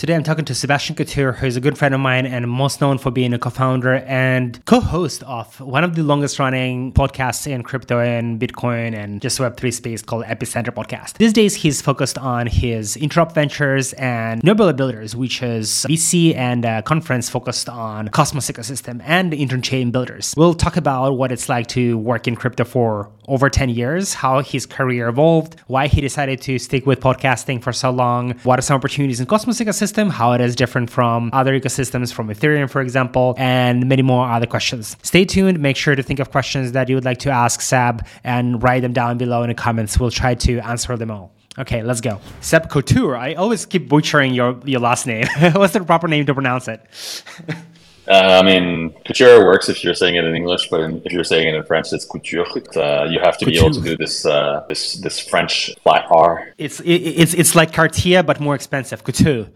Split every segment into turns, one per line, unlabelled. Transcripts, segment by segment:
Today I'm talking to Sebastien Couture, who is a good friend of mine and most known for being a co-founder and co-host of one of the longest running podcasts in crypto and Bitcoin and just Web3 space called Epicenter Podcast. These days he's focused on his Interop Ventures and Nebular Builders, which is VC and a conference focused on Cosmos ecosystem and interchain builders. We'll talk about what it's like to work in crypto for over 10 years, how his career evolved, why he decided to stick with podcasting for so long, what are some opportunities in Cosmos ecosystem, how it is different from other ecosystems, from Ethereum, for example, and many more other questions. Stay tuned. Make sure to think of questions that you would like to ask Seb and write them down below in the comments. We'll try to answer them all. Okay, let's go. Seb Couture. I always keep butchering your, your last name. What's the proper name to pronounce it?
Uh, I mean, couture works if you're saying it in English, but in, if you're saying it in French, it's couture. Uh, you have to couture. be able to do this uh, this this French flat R.
It's it, it's it's like Cartier, but more expensive. Couture.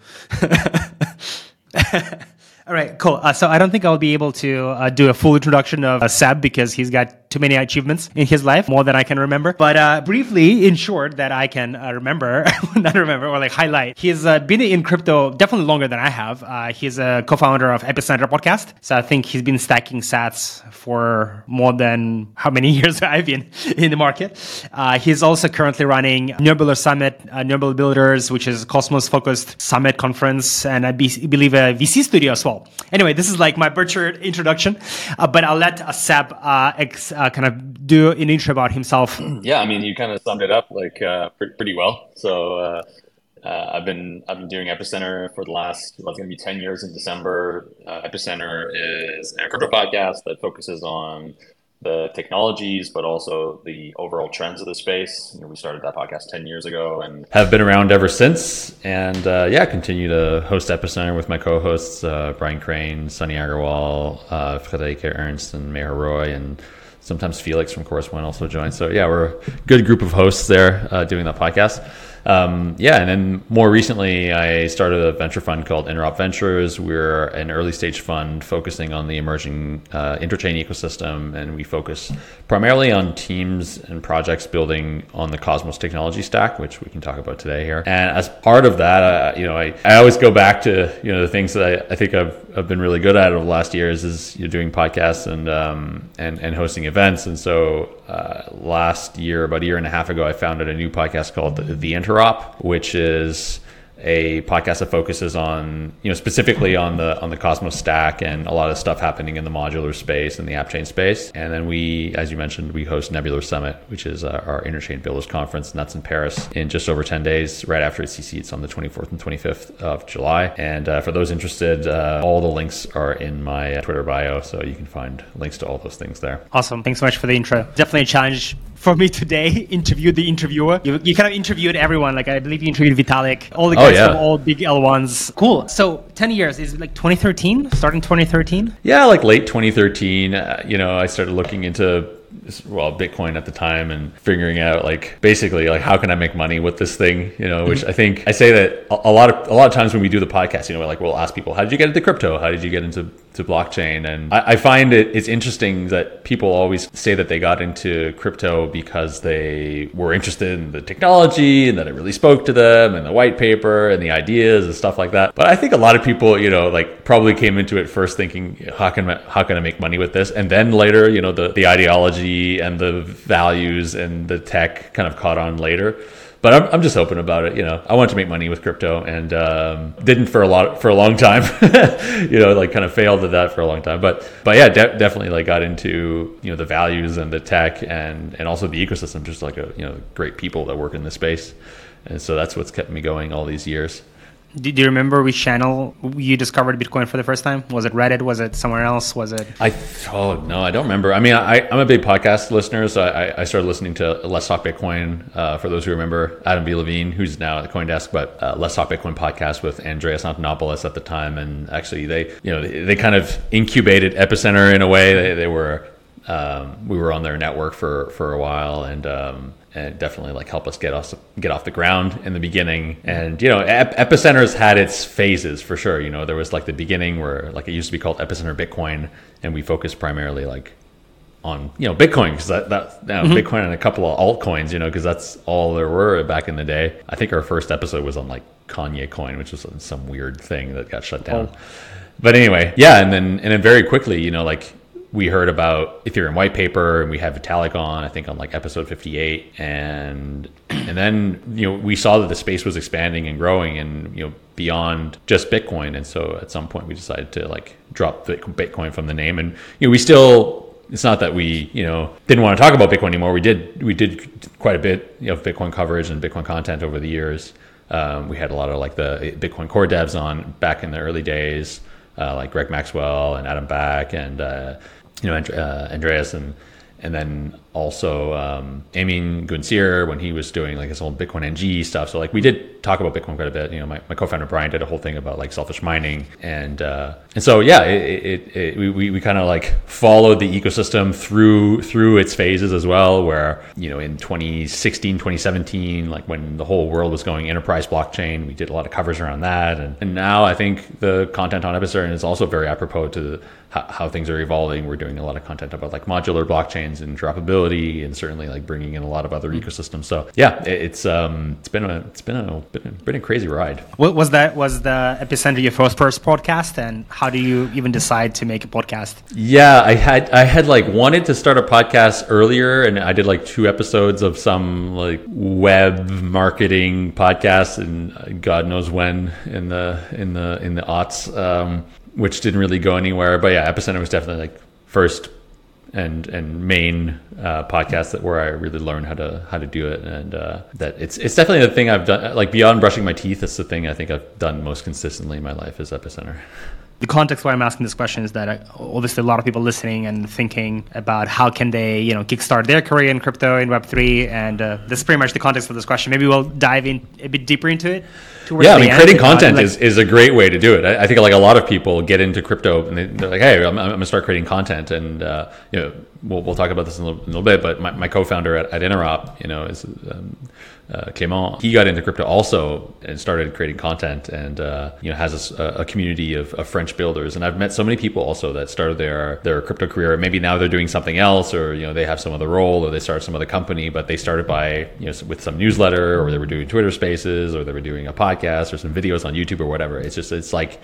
All right, cool. Uh, so I don't think I'll be able to uh, do a full introduction of uh, Seb because he's got too many achievements in his life, more than I can remember. But uh, briefly, in short, that I can uh, remember, not remember, or like highlight, he's uh, been in crypto definitely longer than I have. he's a co-founder of Epicenter Podcast, so I think he's been stacking sats for more than how many years I've been in the market. he's also currently running Nebular Summit, Nebular Builders, which is a Cosmos-focused summit conference, and I be- believe a VC studio as well Anyway, this is like my butchered introduction, uh, but I'll let Seb uh, ex, uh, kind of do an intro about himself.
Yeah, I mean, you kind of summed it up like uh, pretty, well. So I've been I've been doing Epicenter for the last well, it's going to be ten years in December. Epicenter is a crypto podcast that focuses on the technologies, but also the overall trends of the space. You know, we started that podcast 10 years ago and
have been around ever since. And uh, yeah, continue to host Epicenter with my co hosts, uh, Brian Crane, Sunny Agarwal, uh, Friederike Ernst, and Meher Roy. And sometimes Felix from Chorus One also joins. So yeah, we're a good group of hosts there uh, doing that podcast um, yeah, and then more recently, I started a venture fund called Interop Ventures. We're an early stage fund focusing on the emerging uh, interchain ecosystem, and we focus primarily on teams and projects building on the Cosmos technology stack, which we can talk about today here. And as part of that, uh, you know, I, I always go back to you know the things that I, I think I've, I've been really good at over the last years is you know, doing podcasts and um, and and hosting events. And so uh, last year, about a year and a half ago, I founded a new podcast called the, the Interop, which is a podcast that focuses on you know specifically on the on the Cosmos stack and a lot of stuff happening in the modular space and the app chain space. And then we, as you mentioned, we host Nebular Summit, which is uh, our interchain builders conference, and that's in Paris in just over ten days, right after EthCC. It's on the 24th and 25th of July. And uh, for those interested, uh, all the links are in my Twitter bio, so you can find links to all those things there.
Awesome. Thanks so much for the intro. Definitely a challenge for me today. Interviewed the interviewer. You, you kind of interviewed everyone. Like I believe you interviewed Vitalik, all the oh, guys oh, yeah. from all big L1s. Cool. So 10 years is like 2013, starting 2013?
Yeah, like late 2013. Uh, you know, I started looking into well bitcoin at the time and figuring out like basically like how can i make money with this thing you know which mm-hmm. i think i say that a, a, lot of a lot of times when we do the podcast you know like we'll ask people how did you get into crypto? How did you get into to blockchain? And I, I find it it's interesting that people always say that they got into crypto because they were interested in the technology and that it really spoke to them and the white paper and the ideas and stuff like that. But i think a lot of people you know like probably came into it first thinking how can I, how can i make money with this? And then later you know the the ideology and the values and the tech kind of caught on later. But I'm, I'm just open about it. You know, I wanted to make money with crypto and um, didn't for a lot for a long time. you know, like kind of failed at that for a long time. But but yeah, de- definitely like got into you know the values and the tech and and also the ecosystem. Just like a you know great people that work in this space, and so that's what's kept me going all these years.
Do, you remember which channel you discovered Bitcoin for the first time? Was it Reddit? Was it somewhere else? Was it?
I oh no, I don't remember. I mean, I, am a big podcast listener, so I, I started listening to Let's Talk Bitcoin. Uh, for those who remember, Adam B. Levine, who's now at the CoinDesk, but uh, Let's Talk Bitcoin podcast with Andreas Antonopoulos at the time, and actually they you know they, they kind of incubated Epicenter in a way. They, they were um, we were on their network for for a while, and um, and definitely like help us get us get off the ground in the beginning. And you know, Ep- Epicenters had its phases for sure. You know, there was like the beginning where like it used to be called Epicenter Bitcoin, and we focused primarily like on you know Bitcoin because that that you know, mm-hmm. Bitcoin and a couple of altcoins, you know, because that's all there were back in the day. I think our first episode was on like Kanye Coin, which was some weird thing that got shut down. Oh. But anyway, yeah, and then and then very quickly, you know, like we heard about Ethereum white paper and we had Vitalik on, I think on like episode 58. And, and then, you know, we saw that the space was expanding and growing and, you know, beyond just Bitcoin. And so at some point we decided to like drop Bitcoin from the name. And, you know, we still, it's not that we, you know, didn't want to talk about Bitcoin anymore. We did, we did quite a bit of Bitcoin coverage and Bitcoin content over the years. Um, we had a lot of like the Bitcoin core devs on back in the early days. Uh, like Greg Maxwell and Adam Back and uh, you know, uh, Andreas and and then also um, Emin Gün Sirer when he was doing like his whole Bitcoin NG stuff. So like we did talk about Bitcoin quite a bit. You know, my, my co-founder Brian did a whole thing about like selfish mining, and uh, and so yeah, it, it, it we we kind of like followed the ecosystem through through its phases as well. Where you know in 2016, 2017, like when the whole world was going enterprise blockchain, we did a lot of covers around that, and, and now I think the content on Epicenter is also very apropos to the how, how, things are evolving. We're doing a lot of content about like modular blockchains and droppability, and certainly like bringing in a lot of other mm-hmm. ecosystems. So yeah, it, it's um it's been a it's been a been a, been a crazy ride.
What was that? Was the Epicenter your first first podcast, and how do you even decide to make a podcast?
Yeah, I had I had like wanted to start a podcast earlier, and I did like two episodes of some like web marketing podcast, and God knows when in the in the in the aughts. Um, which didn't really go anywhere. But yeah, Epicenter was definitely like first and and main uh, podcast that where I really learned how to how to do it, and uh, that it's it's definitely the thing I've done. Like beyond brushing my teeth, it's the thing I think I've done most consistently in my life is Epicenter
the context why I'm asking this question is that uh, obviously a lot of people listening and thinking about how can they, you know, kickstart their career in crypto in Web3, and uh, this is pretty much the context of this question. Maybe we'll dive in a bit deeper into it.
Yeah, I mean, creating content like, is, is a great way to do it. I, I, think like a lot of people get into crypto and they, are like, hey, I'm, I'm going to start creating content, and uh, you know, we'll, we'll talk about this in a little, in a little bit. But my, my co-founder at, at Interop, you know, is um, uh, Clément, he got into crypto also and started creating content and uh, you know has a, a community of, of, French builders. And I've met so many people also that started their their crypto career. Maybe now they're doing something else, or you know they have some other role, or they started some other company, but they started by you know with some newsletter, or they were doing Twitter Spaces, or they were doing a podcast, or some videos on YouTube, or whatever. It's just it's like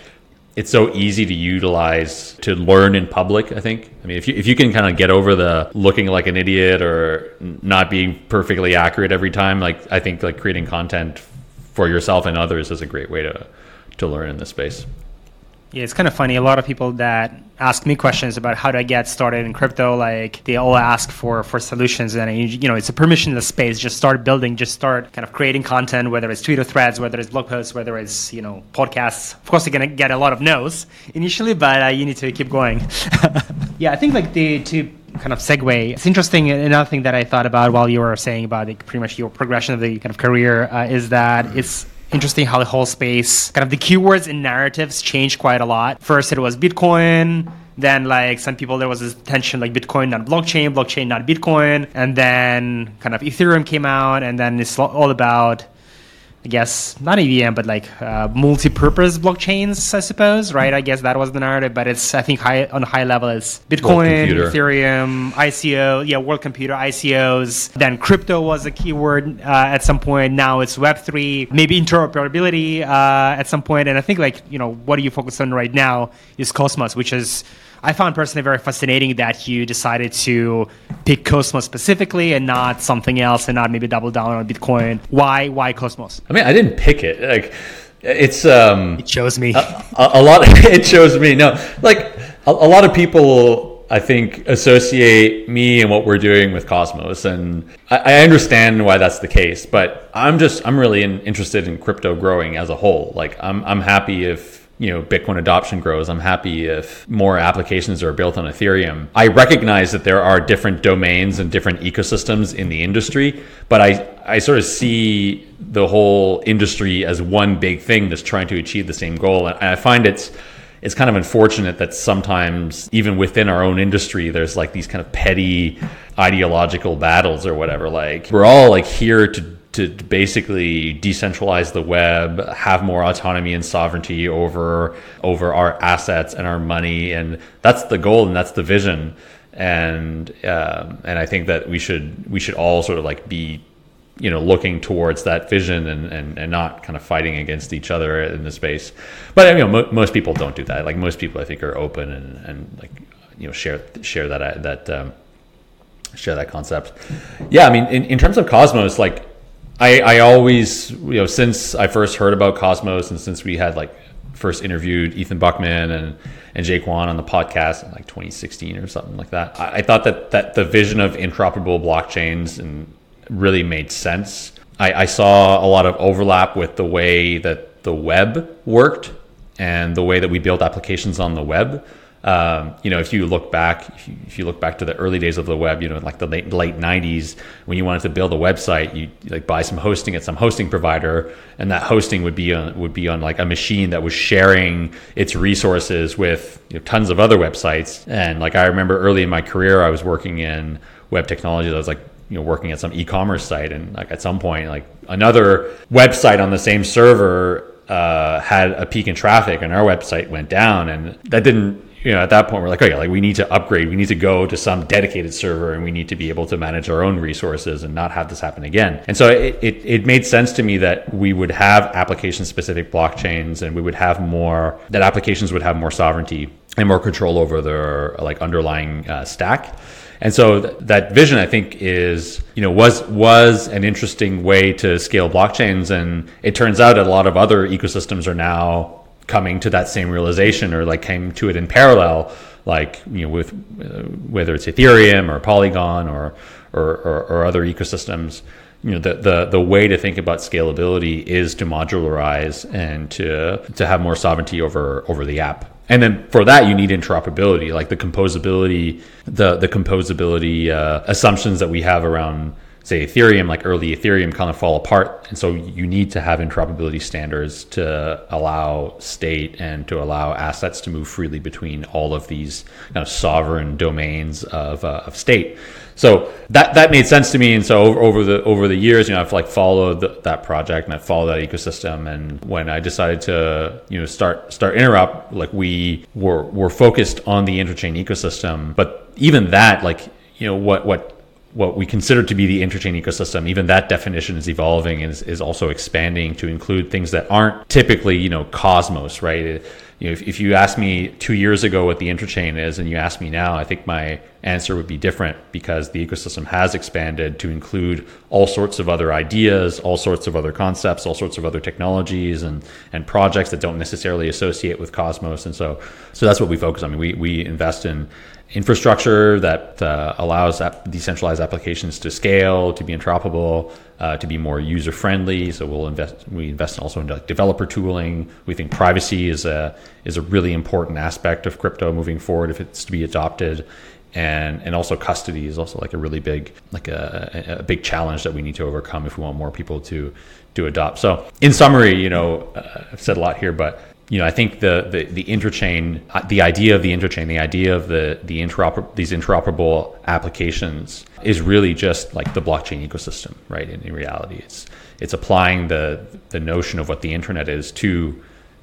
it's so easy to utilize to learn in public i think. I mean if you, if you can kind of get over the looking like an idiot or not being perfectly accurate every time like i think like creating content for yourself and others is a great way to to learn in this space
yeah, it's kind of funny. A lot of people that ask me questions about how do I get started in crypto, like they all ask for for solutions, and you know, it's a permissionless space. Just start building, just start kind of creating content, whether it's Twitter threads, whether it's blog posts, whether it's you know podcasts. Of course, you're gonna get a lot of no's initially, but uh, you need to keep going. yeah, I think like the to kind of segue. It's interesting. Another thing that I thought about while you were saying about the, pretty much your progression of the kind of career uh, is that it's interesting how the whole space, kind of the keywords and narratives changed quite a lot. First, it was Bitcoin. Then, like some people, there was this tension like Bitcoin, not blockchain, blockchain, not Bitcoin. And then, kind of Ethereum came out, and then it's all about I guess not EVM, but like uh, multi-purpose blockchains, I suppose, right? I guess that was the narrative, but it's I think high on a high level is Bitcoin, Ethereum, ICO, yeah, World Computer, ICOs. Then crypto was a keyword uh, at some point. Now it's Web three, maybe interoperability uh, at some point. And I think like you know what are you focused on right now is Cosmos, which is I found personally very fascinating that you decided to pick Cosmos specifically and not something else, and not maybe double down on Bitcoin. Why? Why Cosmos?
I mean, I didn't pick it. Like, it's um,
it shows me
a, a, a lot. it shows me no, like a, a lot of people I think associate me and what we're doing with Cosmos, and I, I understand why that's the case. But I'm just I'm really in, interested in crypto growing as a whole. Like I'm I'm happy if you know Bitcoin adoption grows. I'm happy if more applications are built on Ethereum. I recognize that there are different domains and different ecosystems in the industry, but I I sort of see the whole industry as one big thing that's trying to achieve the same goal. And I find it's it's kind of unfortunate that sometimes even within our own industry there's like these kind of petty ideological battles or whatever like we're all like here to to basically decentralize the web, have more autonomy and sovereignty over over our assets and our money, and that's the goal and that's the vision. and um, and I think that we should we should all sort of like be you know looking towards that vision and, and, and not kind of fighting against each other in the space. But you know mo- most people don't do that. Like most people i think are open and, and like you know share share that that um, share that concept. Yeah i mean in, in terms of cosmos like I, I always you know since i first heard about cosmos and since we had like first interviewed Ethan Buchman and and Jae Kwon on the podcast in like 2016 or something like that. I, I, thought that that the vision of interoperable blockchains and really made sense. I, I saw a lot of overlap with the way that the web worked and the way that we build applications on the web. Um, you know, if you look back, if you, look back to the early days of the web, you know, like the late, late '90s, when you wanted to build a website, you like buy some hosting at some hosting provider, and that hosting would be on would be on like a machine that was sharing its resources with you know, tons of other websites. And like I remember early in my career, I was working in web technology. I was like you know working at some e-commerce site and like at some point like another website on the same server uh, had a peak in traffic and our website went down and that didn't you know at that point we're like okay like we need to upgrade. We need to go to some dedicated server and we need to be able to manage our own resources and not have this happen again. And so it, it, it made sense to me that we would have application specific blockchains and we would have more that applications would have more sovereignty and more control over their like underlying uh, stack. And so th- that vision, I think, is you know was was an interesting way to scale blockchains, and it turns out a lot of other ecosystems are now coming to that same realization, or like came to it in parallel, like you know with uh, whether it's Ethereum or Polygon or or, or, or other ecosystems you know the, the the way to think about scalability is to modularize and to to have more sovereignty over over the app. And then for that you need interoperability like the composability the the composability uh, assumptions that we have around say ethereum like early ethereum kind of fall apart. And so you need to have interoperability standards to allow state and to allow assets to move freely between all of these kind of sovereign domains of, uh, of state. So that that made sense to me. And so over, over the over the years you know i've like followed the, that project and i followed that ecosystem. And when i decided to you know start start interop like we were were focused on the interchain ecosystem. But even that like you know what what what we consider to be the interchain ecosystem, even that definition is evolving and is, is also expanding to include things that aren't typically, you know, Cosmos, right? It, you know, if, if you asked me two years ago what the interchain is and you ask me now, I think my answer would be different because the ecosystem has expanded to include all sorts of other ideas, all sorts of other concepts, all sorts of other technologies and, and projects that don't necessarily associate with Cosmos. And so, so that's what we focus on. I mean, we, we invest in infrastructure that uh, allows decentralized applications to scale, to be interoperable, uh, to be more user friendly. So we'll invest. We invest also into like developer tooling. We think privacy is a is a really important aspect of crypto moving forward if it's to be adopted. And, and also custody is also like a really big like a, a big challenge that we need to overcome if we want more people to to adopt. So in summary, you know, uh, I've said a lot here, but you know, I think the, the, the interchain, uh, the idea of the interchain, the idea of the, the interoper, these interoperable applications is really just like the blockchain ecosystem, right? In, in reality, it's, it's applying the, the notion of what the internet is to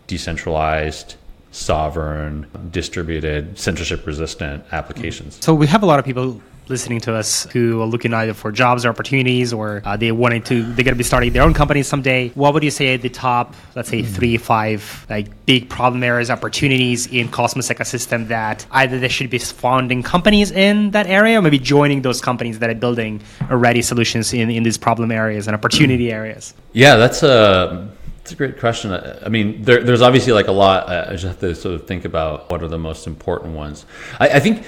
decentralized, sovereign, distributed, censorship resistant applications.
So we have a lot of people listening to us who are looking either for jobs or opportunities or uh, they wanted to they're going to be starting their own company someday. What would you say at the top let's say three five like big problem areas opportunities in cosmos ecosystem that either they should be founding companies in that area or maybe joining those companies that are building already solutions in, in these problem areas and opportunity areas?
Yeah that's a that's a great question. I mean, there, there's obviously like a lot. Uh, I just have to sort of think about what are the most important ones. I, I think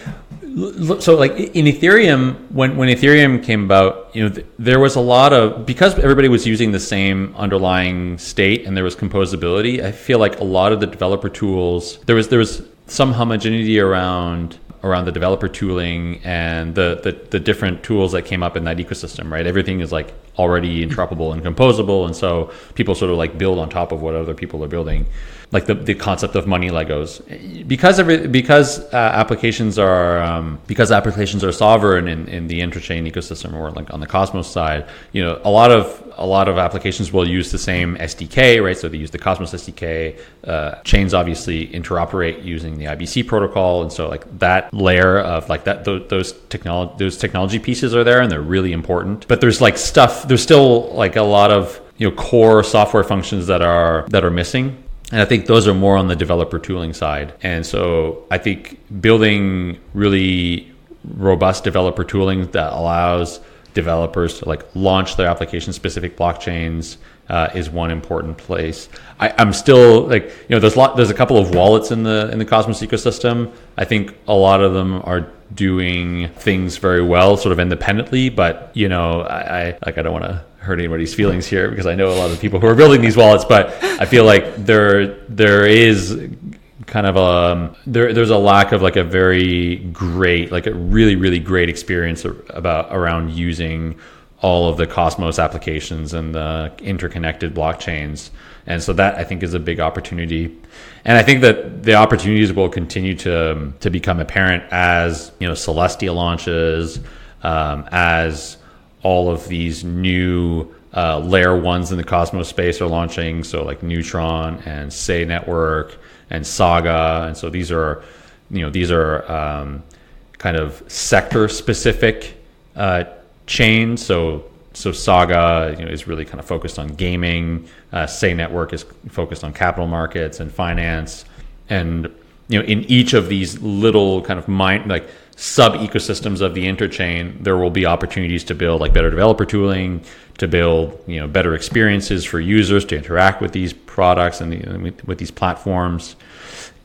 so. Like in Ethereum, when when Ethereum came about, you know, th- there was a lot of because everybody was using the same underlying state and there was composability. I feel like a lot of the developer tools there was there was some homogeneity around around the developer tooling and the, the, the different tools that came up in that ecosystem, right? Everything is like already interoperable and composable, and so people sort of like build on top of what other people are building. Like the, the concept of money Legos because every because uh, applications are um, because applications are sovereign in, in the interchain ecosystem or like on the Cosmos side. You know, a lot of a lot of applications will use the same SDK, right? So they use the Cosmos SDK. Uh, chains obviously interoperate using the IBC protocol, and so like that layer of like that those, those technology those technology pieces are there, and they're really important. But there's like stuff. There's still like a lot of you know core software functions that are that are missing and I think those are more on the developer tooling side. And so I think building really robust developer tooling that allows developers to like launch their application specific blockchains uh, is one important place. I, am still like you know there's a lot there's a couple of wallets in the in the Cosmos ecosystem. I think a lot of them are doing things very well, sort of independently. But you know I, I like I don't want to hurt anybody's feelings here because I know a lot of people who are building these wallets, but I feel like there there is kind of a um, there there's a lack of like a very great like a really really great experience about around using all of the Cosmos applications and the interconnected blockchains. And so that I think is a big opportunity. And I think that the opportunities will continue to to become apparent as, you know, Celestia launches, um, as all of these new uh, layer ones in the Cosmos space are launching. So like Neutron and Sei Network and Saga, and so these are, you know, these are um, kind of sector specific uh, chains. So so Saga you know, is really kind of focused on gaming. Uh, Sei Network is focused on capital markets and finance, and you know in each of these little kind of mind like sub ecosystems of the interchain, there will be opportunities to build like better developer tooling, to build you know better experiences for users to interact with these products and the, with, with, these platforms,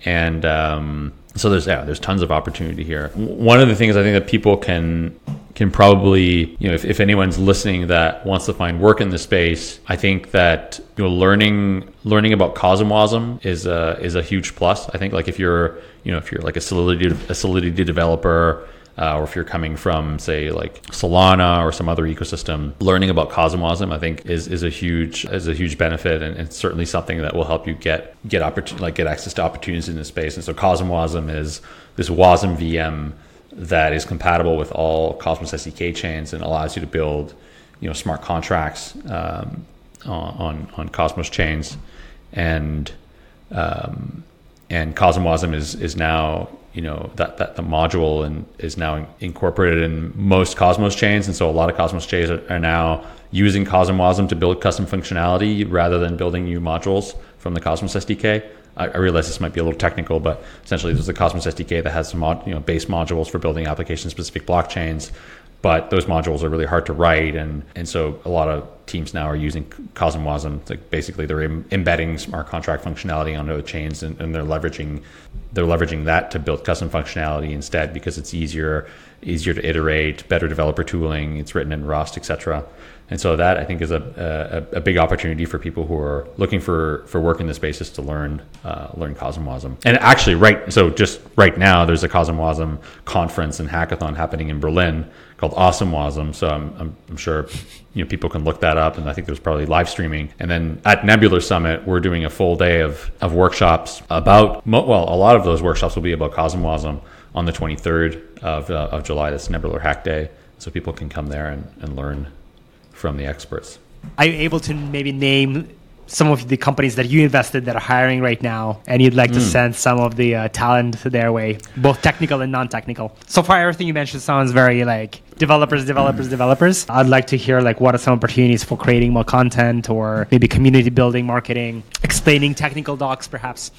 and um, so there's yeah there's tons of opportunity here. One of the things I think that people can can probably, you know, if, if anyone's listening that wants to find work in the space, I think that you know learning learning about CosmWasm is a is a huge plus. I think like if you're you know if you're like a Solidity a Solidity developer. Uh, or if you're coming from, say, like Solana or some other ecosystem, learning about CosmWasm, I think, is, is a huge is a huge benefit, and it's certainly something that will help you get get opportunity like get access to opportunities in the space. And so, CosmWasm is this WASM VM that is compatible with all Cosmos SDK chains and allows you to build, you know, smart contracts um, on on Cosmos chains, and um, and CosmWasm is is now you know that that the module and is now incorporated in most Cosmos chains, and so a lot of Cosmos chains are, are now using CosmWasm to build custom functionality rather than building new modules from the Cosmos SDK. I, I, realize this might be a little technical, but essentially there's the Cosmos SDK that has some mod, you know base modules for building application specific blockchains, but those modules are really hard to write, and and so a lot of teams now are using CosmWasm. Like basically they're Im- embedding smart contract functionality onto chains, and, and they're leveraging they're leveraging that to build custom functionality instead because it's easier easier to iterate, better developer tooling. It's written in Rust, etc. And so that I think is a, a, a, big opportunity for people who are looking for, for work in the spaces to learn uh, learn CosmWasm. And actually, right so just right now, there's a CosmWasm conference and hackathon happening in Berlin called AwesomeWasm. So I'm, I'm, I'm, sure you know people can look that up, and I think there's probably live streaming. And then at Nebular Summit, we're doing a full day of, of workshops about well, a lot of those workshops will be about CosmWasm on the 23rd of, uh, of July. That's Nebular Hack Day, so people can come there and, and learn from the experts.
Are you able to maybe name some of the companies that you invested that are hiring right now and you'd like mm. to send some of the uh, talent their way both technical and non-technical so far everything you mentioned sounds very like developers developers mm. developers i'd like to hear like what are some opportunities for creating more content or maybe community building marketing explaining technical docs perhaps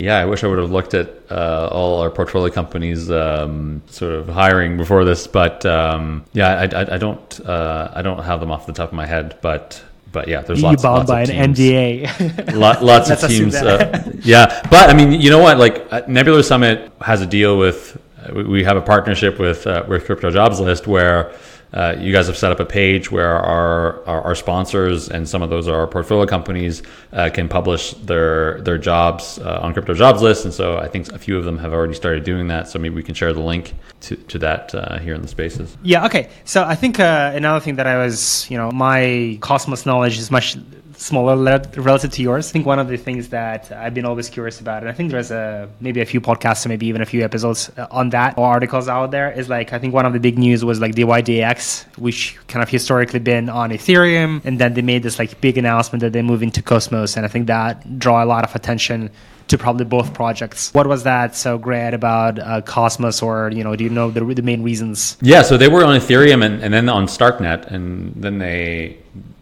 yeah, I wish I would have looked at uh, all our portfolio companies um, sort of hiring before this, but um, yeah, I, I, I don't uh, I don't have them off the top of my head, but but yeah, there's lots,
bound
lots
by
of
an NDA.
Lot, lots of teams. Uh, yeah, but I mean, you know what? Like uh, Nebular Summit has a deal with. We have a partnership with uh, with Crypto Jobs List where uh, you guys have set up a page where our, our, our sponsors and some of those are our portfolio companies uh, can publish their their jobs uh, on crypto jobs list. And so i think a few of them have already started doing that. So maybe we can share the link to, to that uh, here in the spaces.
Yeah okay. So i think uh, another thing that i was you know my cosmos knowledge is much smaller relative to yours. I think one of the things that I've been always curious about, and I think there's a maybe a few podcasts or maybe even a few episodes uh, on that or articles out there, is like I think one of the big news was like DYDX, which kind of historically been on Ethereum, and then they made this like big announcement that they're moving to Cosmos, and I think that draw a lot of attention to probably both projects. What was that so great about uh, Cosmos, or you know, do you know the, the main reasons?
Yeah, so they were on Ethereum and, and then on Starknet, and then they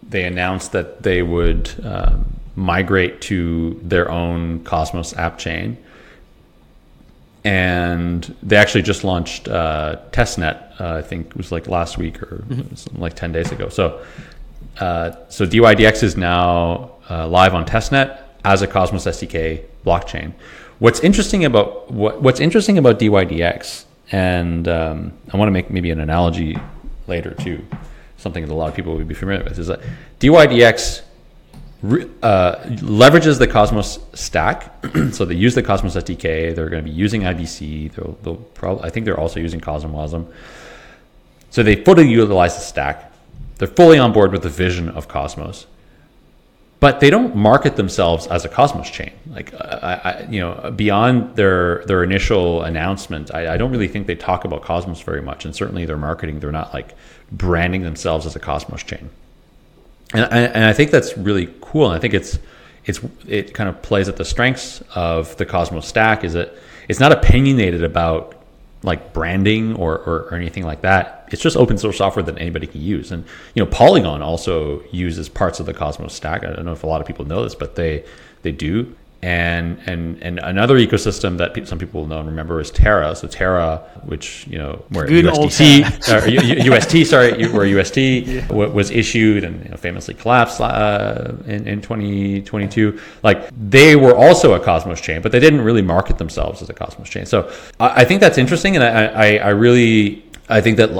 they announced that they would uh, migrate to their own Cosmos app chain. And they actually just launched uh, testnet. Uh, I think it was like last week or mm-hmm. like ten days ago. So, uh, so DYDX is now uh, live on testnet as a Cosmos SDK blockchain. What's interesting about what, what's interesting about DYDX, and um, I want to make maybe an analogy later too something that a lot of people would be familiar with, is that DYDX uh, leverages the Cosmos stack. so they use the Cosmos SDK. They're going to be using IBC. They'll, they'll probably, I think they're also using CosmWasm. So they fully utilize the stack. They're fully on board with the vision of Cosmos, but they don't market themselves as a Cosmos chain. Like, I, I, you know, beyond their their initial announcement, I, I don't really think they talk about Cosmos very much. And certainly their marketing, they're not like branding themselves as a Cosmos chain. And, and I think that's really cool. And I think it's it's it kind of plays at the strengths of the Cosmos stack. Is that it's not opinionated about like branding or, or, or, anything like that. It's just open source software that anybody can use. And you know, Polygon also uses parts of the Cosmos stack. I don't know if a lot of people know this, but they they do and and and another ecosystem that pe- some people know and remember is Terra. So Terra, which you know where Good USDC, or, UST, sorry, where UST yeah. w- was issued and you know, famously collapsed uh, in, in 2022. Like they were also a Cosmos chain, but they didn't really market themselves as a Cosmos chain. So I, I think that's interesting, and I, I, I really I think that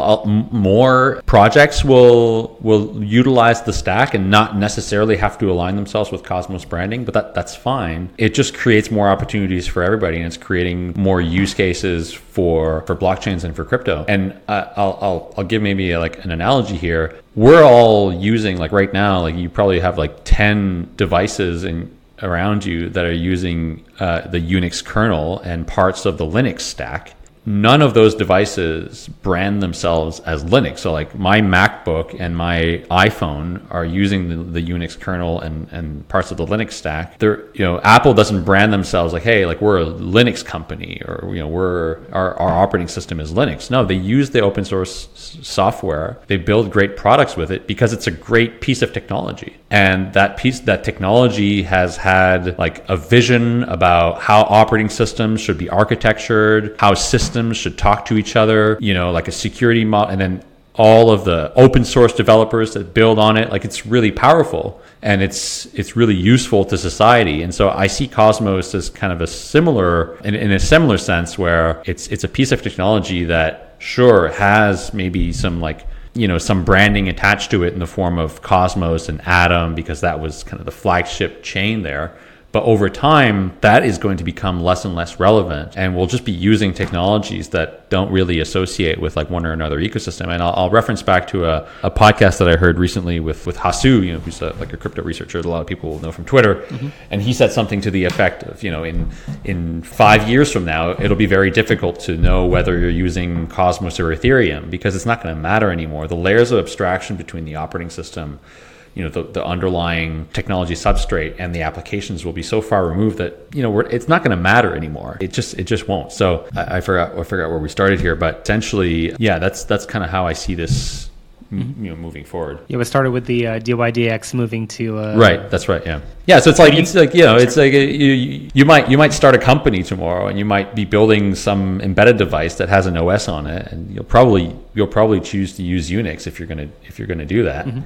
more projects will will utilize the stack and not necessarily have to align themselves with Cosmos branding, but that that's fine. It just creates more opportunities for everybody, and it's creating more use cases for for blockchains and for crypto. And uh, I'll, I'll I'll give maybe like an analogy here. We're all using like right now, like you probably have like ten devices in around you that are using uh, the Unix kernel and parts of the Linux stack none of those devices brand themselves as Linux. So like my MacBook and my iPhone are using the, the, Unix kernel and, and parts of the Linux stack. They're, you know, Apple doesn't brand themselves like, hey, like we're a Linux company or, you know, we're, our, our operating system is Linux. No, they use the open source software. They build great products with it because it's a great piece of technology. And that piece, that technology has had like a vision about how operating systems should be architectured, how systems systems should talk to each other, you know, like a security model, and then all of the open source developers that build on it. Like it's really powerful and it's it's really useful to society. And so I see Cosmos as kind of a similar in, in a similar sense where it's it's a piece of technology that sure has maybe some like you know some branding attached to it in the form of Cosmos and Atom because that was kind of the flagship chain there but over time, that is going to become less and less relevant. And we'll just be using technologies that don't really associate with like one or another ecosystem. And I'll, I'll reference back to a, a, podcast that I heard recently with, with Hasu, you know, who's a, like a crypto researcher that a lot of people will know from Twitter. Mm-hmm. And he said something to the effect of, you know, in, in five years from now, it'll be very difficult to know whether you're using Cosmos or Ethereum because it's not going to matter anymore. The layers of abstraction between the operating system you know the, the underlying technology substrate and the applications will be so far removed that you know it's not going to matter anymore. It just it just won't. So I, I forgot I forgot where we started here but essentially yeah that's that's kind of how I see this mm-hmm. you know moving forward.
Yeah we started with the uh, DYDX moving to uh,
right that's right yeah. Yeah so it's like it's like you know it's like a, you you might you might start a company tomorrow and you might be building some embedded device that has an OS on it and you'll probably you'll probably choose to use Unix if you're gonna if you're gonna do that. Mm-hmm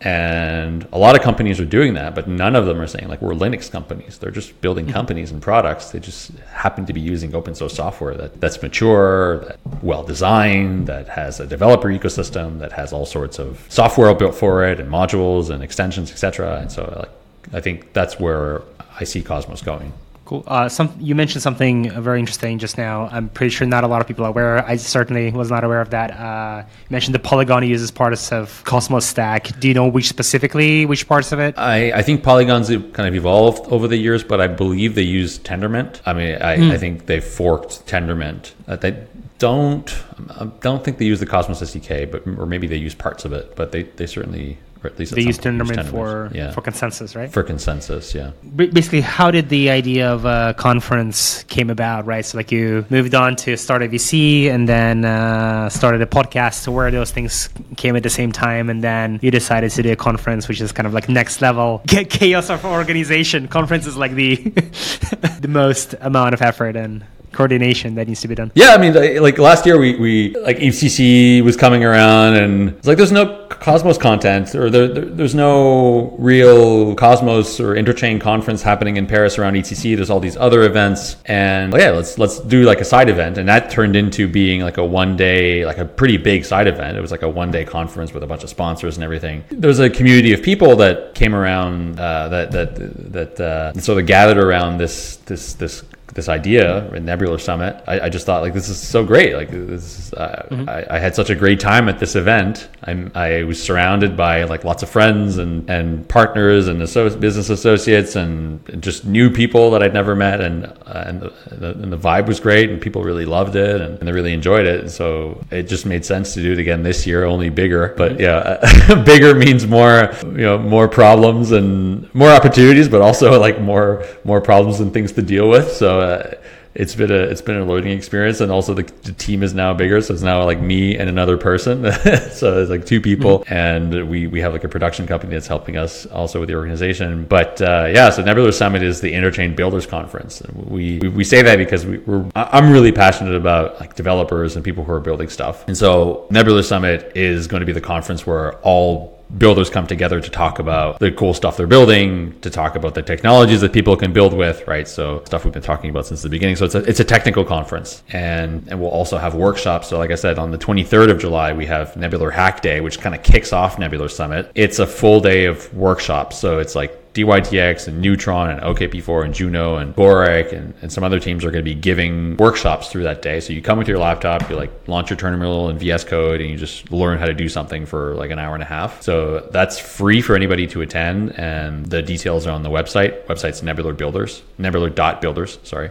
and a lot of companies are doing that, but none of them are saying like we're Linux companies. They're just building mm-hmm. companies and products. They just happen to be using open source software that, that's mature, that well designed, that has a developer ecosystem, that has all sorts of software built for it and modules and extensions, etc. And so like I think that's where I see Cosmos going.
Cool. Uh, some you mentioned something very interesting just now. I'm pretty sure not a lot of people are aware. I certainly was not aware of that. Uh, you mentioned the Polygon uses parts of Cosmos Stack. Do you know which specifically which parts of it?
I, I think Polygon's kind of evolved over the years, but I believe they use Tendermint. I mean, I, mm. I think they forked Tendermint. Uh, they don't I don't think they use the Cosmos SDK, but or maybe they use parts of it, but they, they certainly or at least
they use Tendermint for yeah. for consensus, right?
For consensus, yeah.
Basically, how did the idea of a conference came about, right? So, like, you moved on to start a VC and then uh, started a podcast. So, where those things came at the same time, and then you decided to do a conference, which is kind of like next level chaos of organization. Conference is like the the most amount of effort and coordination that needs to be done.
Yeah, I mean, like last year, we, we like EthCC was coming around, and it's like there's no Cosmos content, or there, there, there's no real Cosmos or Interchain conference happening in Paris around EthCC. There's all these other events, and yeah, let's let's do like a side event, and that turned into being like a one day, like a pretty big side event. It was like a one day conference with a bunch of sponsors and everything. There's a community of people that came around uh, that that that uh, sort of gathered around this this this this idea in Nebular Summit. I, I, just thought like this is so great. Like this, is, uh, mm-hmm. I, I, had such a great time at this event. I'm, I was surrounded by like lots of friends and, and partners and asso- business associates and just new people that I'd never met. And uh, and, the, the, and, the, vibe was great and people really loved it and, and, they really enjoyed it. And so it just made sense to do it again this year, only bigger. But mm-hmm. yeah, bigger means more you know more problems and more opportunities, but also like more more problems and things to deal with. So uh, it's been a it's been a learning experience, and also the, the team is now bigger, so it's now like me and another person, so it's like two people, mm-hmm. and we we have like a production company that's helping us also with the organization. But uh, yeah, so Nebular Summit is the Interchain Builders Conference. We we, we say that because we, we're I'm really passionate about like developers and people who are building stuff, and so Nebular Summit is going to be the conference where all builders come together to talk about the cool stuff they're building, to talk about the technologies that people can build with, right? So stuff we've been talking about since the beginning. So it's a, it's a technical conference and, and we'll also have workshops. So like I said, on the 23rd of July, we have Nebular Hack Day, which kind of kicks off Nebular Summit. It's a full day of workshops. So it's like DYDX and Neutron and OKP4 and Juno and Boric and, and some other teams are going to be giving workshops through that day. So you come with your laptop, you like launch your terminal in VS Code, and you just learn how to do something for like an hour and a half. So that's free for anybody to attend, and the details are on the website. Website's Nebular Builders, Nebular.builders, sorry.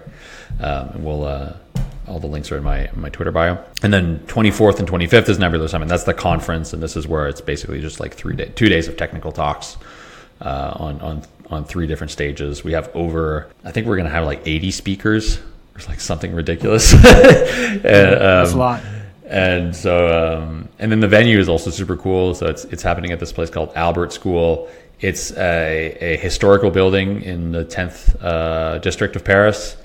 Um, and we'll. Uh, all the links are in my my Twitter bio. And then 24th and 25th is Nebular Summit. That's the conference, and this is where it's basically just like three day, two days of technical talks uh, on on on three different stages. We have over, I think we're going to have like 80 speakers. It's like something ridiculous. and, um,
That's a lot.
And so, um, and then the venue is also super cool. So it's it's happening at this place called Albert School. It's a, a historical building in the 10th uh, district of Paris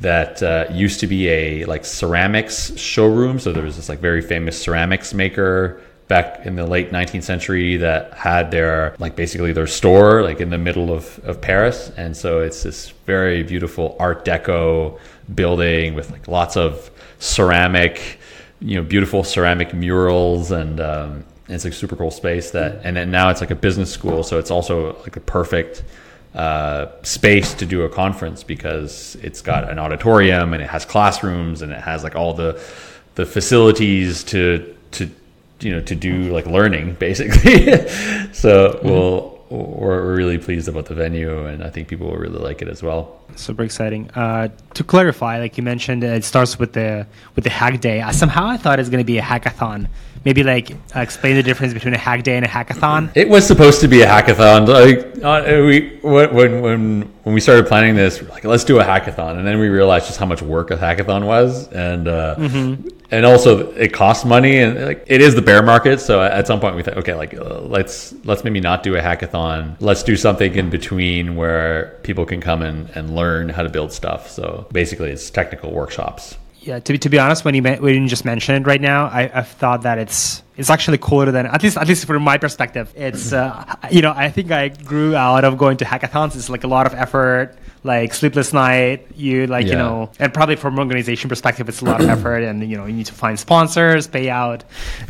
that uh, used to be a like ceramics showroom. So there was this like very famous ceramics maker back in the late 19th century that had their like basically their store like in the middle of, of Paris. And so it's this very beautiful art deco building with like lots of ceramic you know beautiful ceramic murals and um, it's like super cool space that and then now it's like a business school. So it's also like a perfect uh, space to do a conference because it's got an auditorium and it has classrooms and it has like all the the facilities to to you know to do like learning basically. So mm-hmm. we'll we're really pleased about the venue and i think people will really like it as well.
Super exciting. Uh, to clarify like you mentioned it starts with the with the hack day. Somehow i thought it was going to be a hackathon. Maybe like uh, explain the difference between a hack day and a hackathon?
It was supposed to be a hackathon like uh, we when when when we started planning this like let's do a hackathon. And then we realized just how much work a hackathon was and uh, mm-hmm. And also it costs money and like it is the bear market so at some point we thought okay like uh, let's let's maybe not do a hackathon let's do something in between where people can come and, and learn how to build stuff so basically it's technical workshops
yeah, to be, to be honest, when you when you just mentioned it right now, I, I've thought that it's it's actually cooler than at least at least from my perspective. It's uh, you know I think I grew out of going to hackathons. It's like a lot of effort, like sleepless night you like you know and probably from an organization perspective it's a lot of effort and you know you need to find sponsors pay out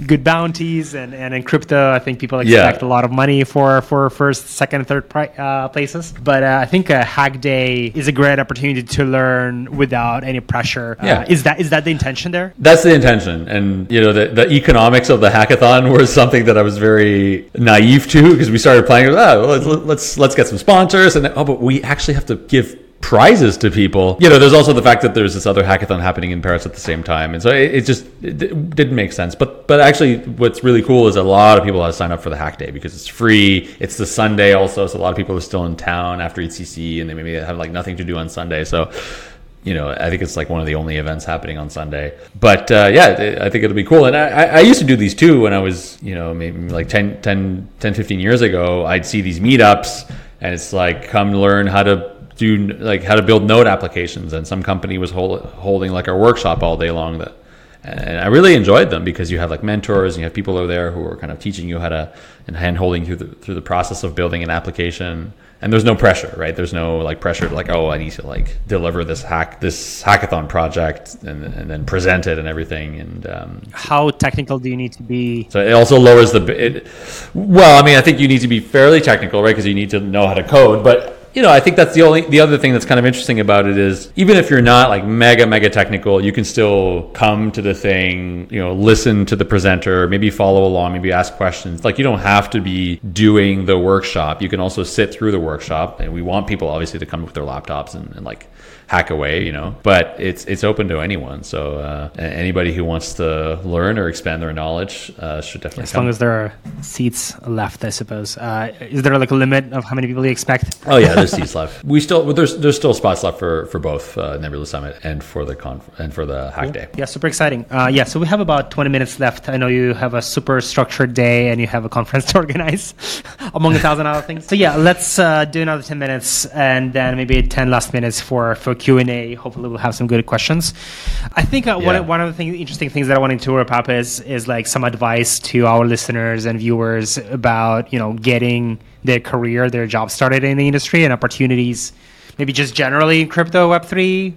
good bounties and and in crypto i think people
Yeah.
expect a lot of money for for first second third pri- uh, places but uh, i think a hack day is a great opportunity to learn without any pressure Uh,
Yeah.
is that is that the intention there
That's the intention, and you know the, the economics of the hackathon was something that I was very naive to because we started playing. Oh, well, let's, let's let's get some sponsors, and oh, but we actually have to give prizes to people. You know, there's also the fact that there's this other hackathon happening in Paris at the same time, and so it, it just it d- didn't make sense. But but actually, what's really cool is a lot of people have signed up for the hack day because it's free. It's the Sunday also, so a lot of people are still in town after EthCC, and they maybe have like nothing to do on Sunday, so you know, I think it's like one of the only events happening on Sunday. But uh, yeah, I think it'll be cool. And I- I used to do these too when I was, you know, maybe like 10, 10, 10, 15 years ago. I'd see these meetups and it's like, come learn how to do like how to build node applications. And some company was hold, holding like a workshop all day long that and I really enjoyed them because you have like mentors and you have people over there who are kind of teaching you how to and hand holding through the through the process of building an application. And there's no pressure, right? There's no like pressure to like, oh, I need to like deliver this hack this hackathon project and and then present it and everything. And um,
how technical do you need to be
so it also lowers the. It, well, I mean, I think you need to be fairly technical, right? Because you need to know how to code. But you know, I think that's the only the other thing that's kind of interesting about it is even if you're not like mega mega technical, you can still come to the thing. You know, listen to the presenter, maybe follow along, maybe ask questions. Like you don't have to be doing the workshop. You can also sit through the workshop, and we want people obviously to come with their laptops and, and like hack away, you know. But it's it's open to anyone. So uh, anybody who wants to learn or expand their knowledge uh, should definitely come
as
come.
long as there are seats left i suppose uh, is there like a limit of how many people you expect
oh yeah, there's seats left. We still well, there's there's still spots left for for both uh, Nebular Summit and for the conf- and for the Hack Day.
Yeah, super exciting. Uh, yeah, so we have about 20 minutes left. I know you have a super structured day and you have a conference to organize, among a thousand other things. So yeah, let's uh, do another 10 minutes and then maybe 10 last minutes for for Q and A. Hopefully, we'll have some good questions. I think uh, one
Yeah.
one of the thing, interesting things that I wanted to wrap up is is like some advice to our listeners and viewers about you know getting their career, their job started in the industry and opportunities, maybe just generally in crypto, Web three,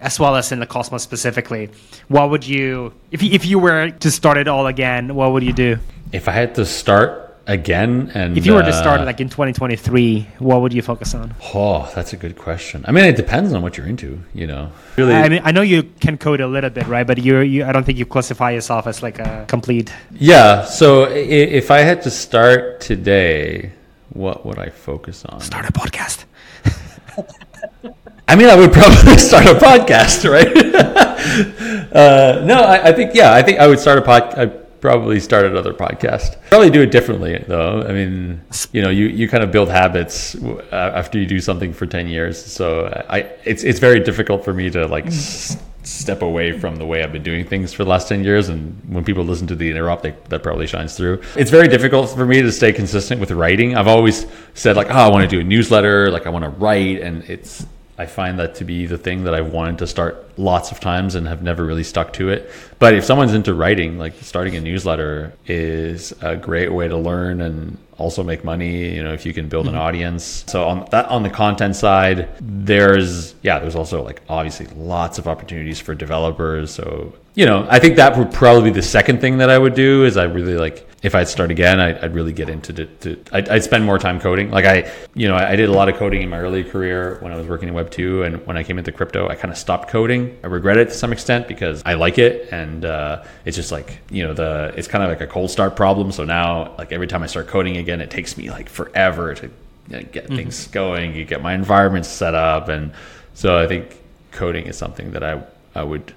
as well as in the Cosmos specifically. What would you, if you, if you were to start it all again, what would you do?
If I had to start again, and
If you were to start
uh,
it like in 2023, what would you focus on?
oh, that's a good question. I mean, it depends on what you're into. You know, really.
I mean, I know you can code a little bit, right? But you, you, I don't think you classify yourself as like a complete.
yeah. So if I had to start today, what would I focus on?
Start a podcast.
I mean, I would probably start a podcast, right? uh, no, I, I think yeah, I think I would start a pod. Probably start another podcast. Probably do it differently though. I mean, you know, you, you kind of build habits after you do something for ten years. So I it's it's very difficult for me to like. S- step away from the way I've been doing things for the last 10 years and when people listen to the interop they, that probably shines through it's very difficult for me to stay consistent with writing I've always said like oh I want to do a newsletter like I want to write and it's I find that to be the thing that I've wanted to start lots of times and have never really stuck to it. But if someone's into writing, like starting a newsletter is a great way to learn and also make money, you know, if you can build an audience. So on that on the content side, there's yeah, there's also like obviously lots of opportunities for developers. So, you know, I think that would probably be the second thing that I would do is I really like if I'd start again, I'd, I'd really get into the, to, I'd, I'd spend more time coding. Like I, you know, I did a lot of coding in my early career when I was working in Web two, and when I came into crypto, I kind of stopped coding. I regret it to some extent because I like it, and uh, it's just like you know the it's kind of like a cold start problem. So now, like every time I start coding again, it takes me like forever to you know, get things mm-hmm. going, you get my environment set up, and so I think coding is something that I I would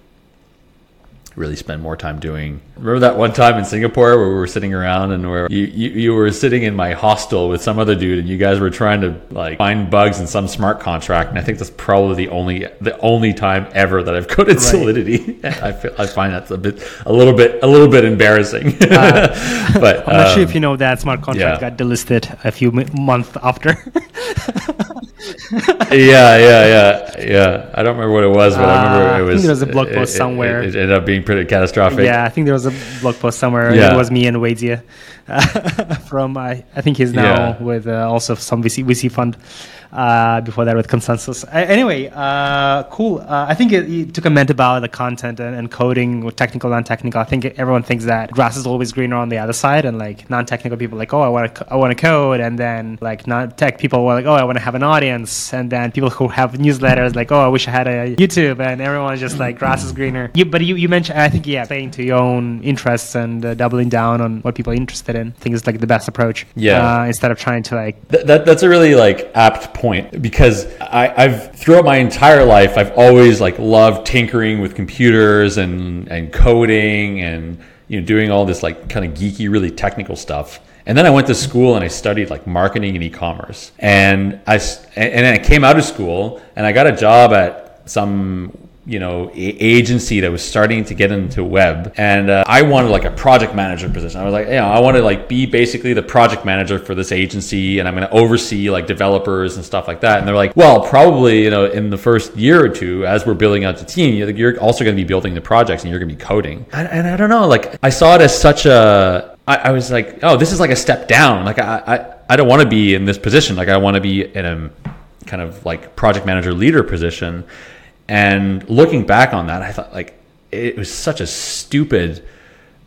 really spend more time doing. Remember that one time in Singapore where we were sitting around and where you, you, you were sitting in my hostel with some other dude and you guys were trying to like find bugs in some smart contract and I think that's probably the only the only time ever that I've coded Solidity. I feel, I find that's a bit a little bit a little bit embarrassing. but
I'm not sure
um,
if you know that smart contract
yeah.
got delisted a few months after.
yeah, yeah, yeah, yeah. I don't remember what it was, but I
Uh,
remember
I
it
think
was.
there was a blog post
it-
somewhere.
It, it ended up being pretty catastrophic.
yeah, I think there was a blog post somewhere.
Yeah.
It was me and Wadzia uh, from I, I think he's now
Yeah.
with uh, also some VC VC fund. Uh, before that with ConsenSys. anyway, uh, cool. Uh, I think it, you took a comment about the content and, and coding, technical, non-technical. I think everyone thinks that grass is always greener on the other side, and like non-technical people like, oh, I want to, I want to code, and then like non-tech people were like, oh, I want to have an audience, and then people who have newsletters like, oh, I wish I had a YouTube, and everyone's just like, grass is greener. You, but you, you mentioned, I think, yeah, playing to your own interests and uh, doubling down on what people are interested in. I think is like the best approach.
Yeah.
Uh, instead of trying to like.
Th- that, that's a really like apt point because I, I've throughout my entire life, I've always like loved tinkering with computers and and coding and you know doing all this like kind of geeky, really technical stuff. And then I went to school and I studied like marketing and e-commerce. And I and then I came out of school and I got a job at some you know agency that was starting to get into web. And uh, i wanted like a project manager position. I was like you know i want to like be basically the project manager for this agency and i'm going to oversee like developers and stuff like that. And they're like well probably you know in the first year or two as we're building out the team you're also going to be building the projects and you're going to be coding. And, and i don't know like i saw it as such a I, I was like oh this is like a step down. Like i i, I don't want to be in this position. Like i want to be in a kind of like project manager leader position and looking back on that, I thought like it was such a stupid,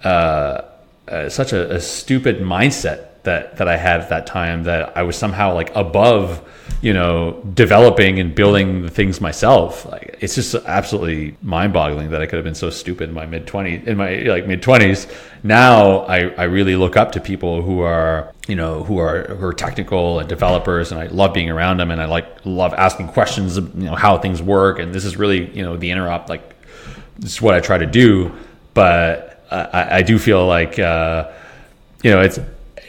uh, uh, such a, a, stupid mindset that that I had at that time that I was somehow like above, you know, developing and building the things myself. Like it's just absolutely mind-boggling that I could have been so stupid in my mid 20s, in my like mid 20s. Now I I really look up to people who are you know who are who are technical and developers and I love being around them and I like love asking questions you know how things work and this is really you know the interop like this is what I try to do but I, I do feel like uh, you know it's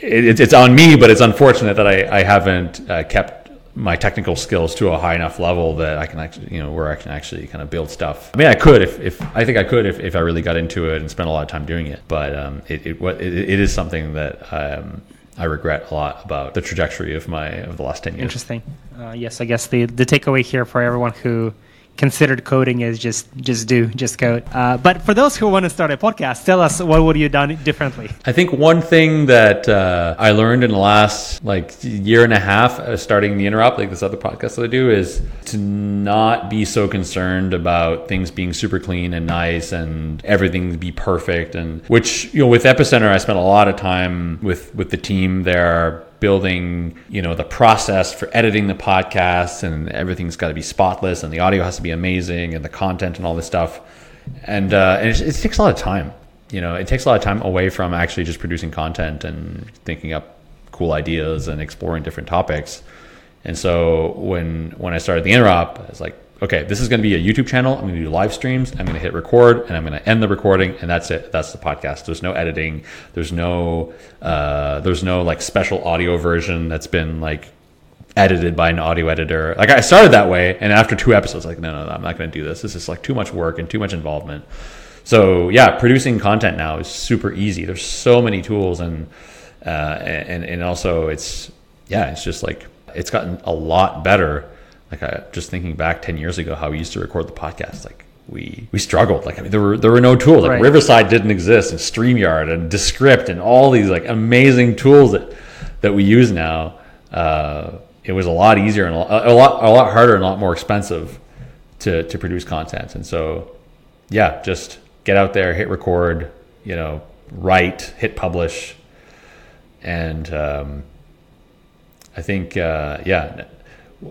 it, it's on me but it's unfortunate that I, I haven't uh, kept my technical skills to a high enough level that I can actually, you know, where I can actually kind of build stuff. I mean, I could if, if I think I could if, if I really got into it and spent a lot of time doing it. But um, it, it, it, it is something that um, I regret a lot about the trajectory of my of the last ten years.
Interesting. Uh, yes, I guess the the takeaway here for everyone who considered coding is just just do just code. Uh, but for those who want to start a podcast, tell us what would you done differently?
I think one thing that uh, I learned in the last like year and a half uh, starting the interop, like this other podcast that I do, is to not be so concerned about things being super clean and nice and everything be perfect. And which you know with Epicenter, I spent a lot of time with with the team there building, you know, the process for editing the podcast and everything's got to be spotless and the audio has to be amazing and the content and all this stuff. And, uh, and it, it takes a lot of time. You know, it takes a lot of time away from actually just producing content and thinking up cool ideas and exploring different topics. And so when when I started the interop, I was like, okay, this is going to be a YouTube channel. I'm going to do live streams. I'm going to hit record and I'm going to end the recording and that's it. That's the podcast. There's no editing. There's no, uh, there's no like special audio version that's been like edited by an audio editor. Like I started that way. And after two episodes, like, no, no, no I'm not going to do this. This is like too much work and too much involvement. So yeah, producing content now is super easy. There's so many tools and, uh, and, and also it's, yeah, it's just like, it's gotten a lot better like I just thinking back 10 years ago how we used to record the podcast like we we struggled. Like I mean there were there were no tools. Like right. Riverside didn't exist and StreamYard and Descript and all these like amazing tools that that we use now uh, it was a lot easier and a lot, a lot a lot harder and a lot more expensive to to produce content. And so yeah just get out there hit record you know write hit publish. And um, I think uh, yeah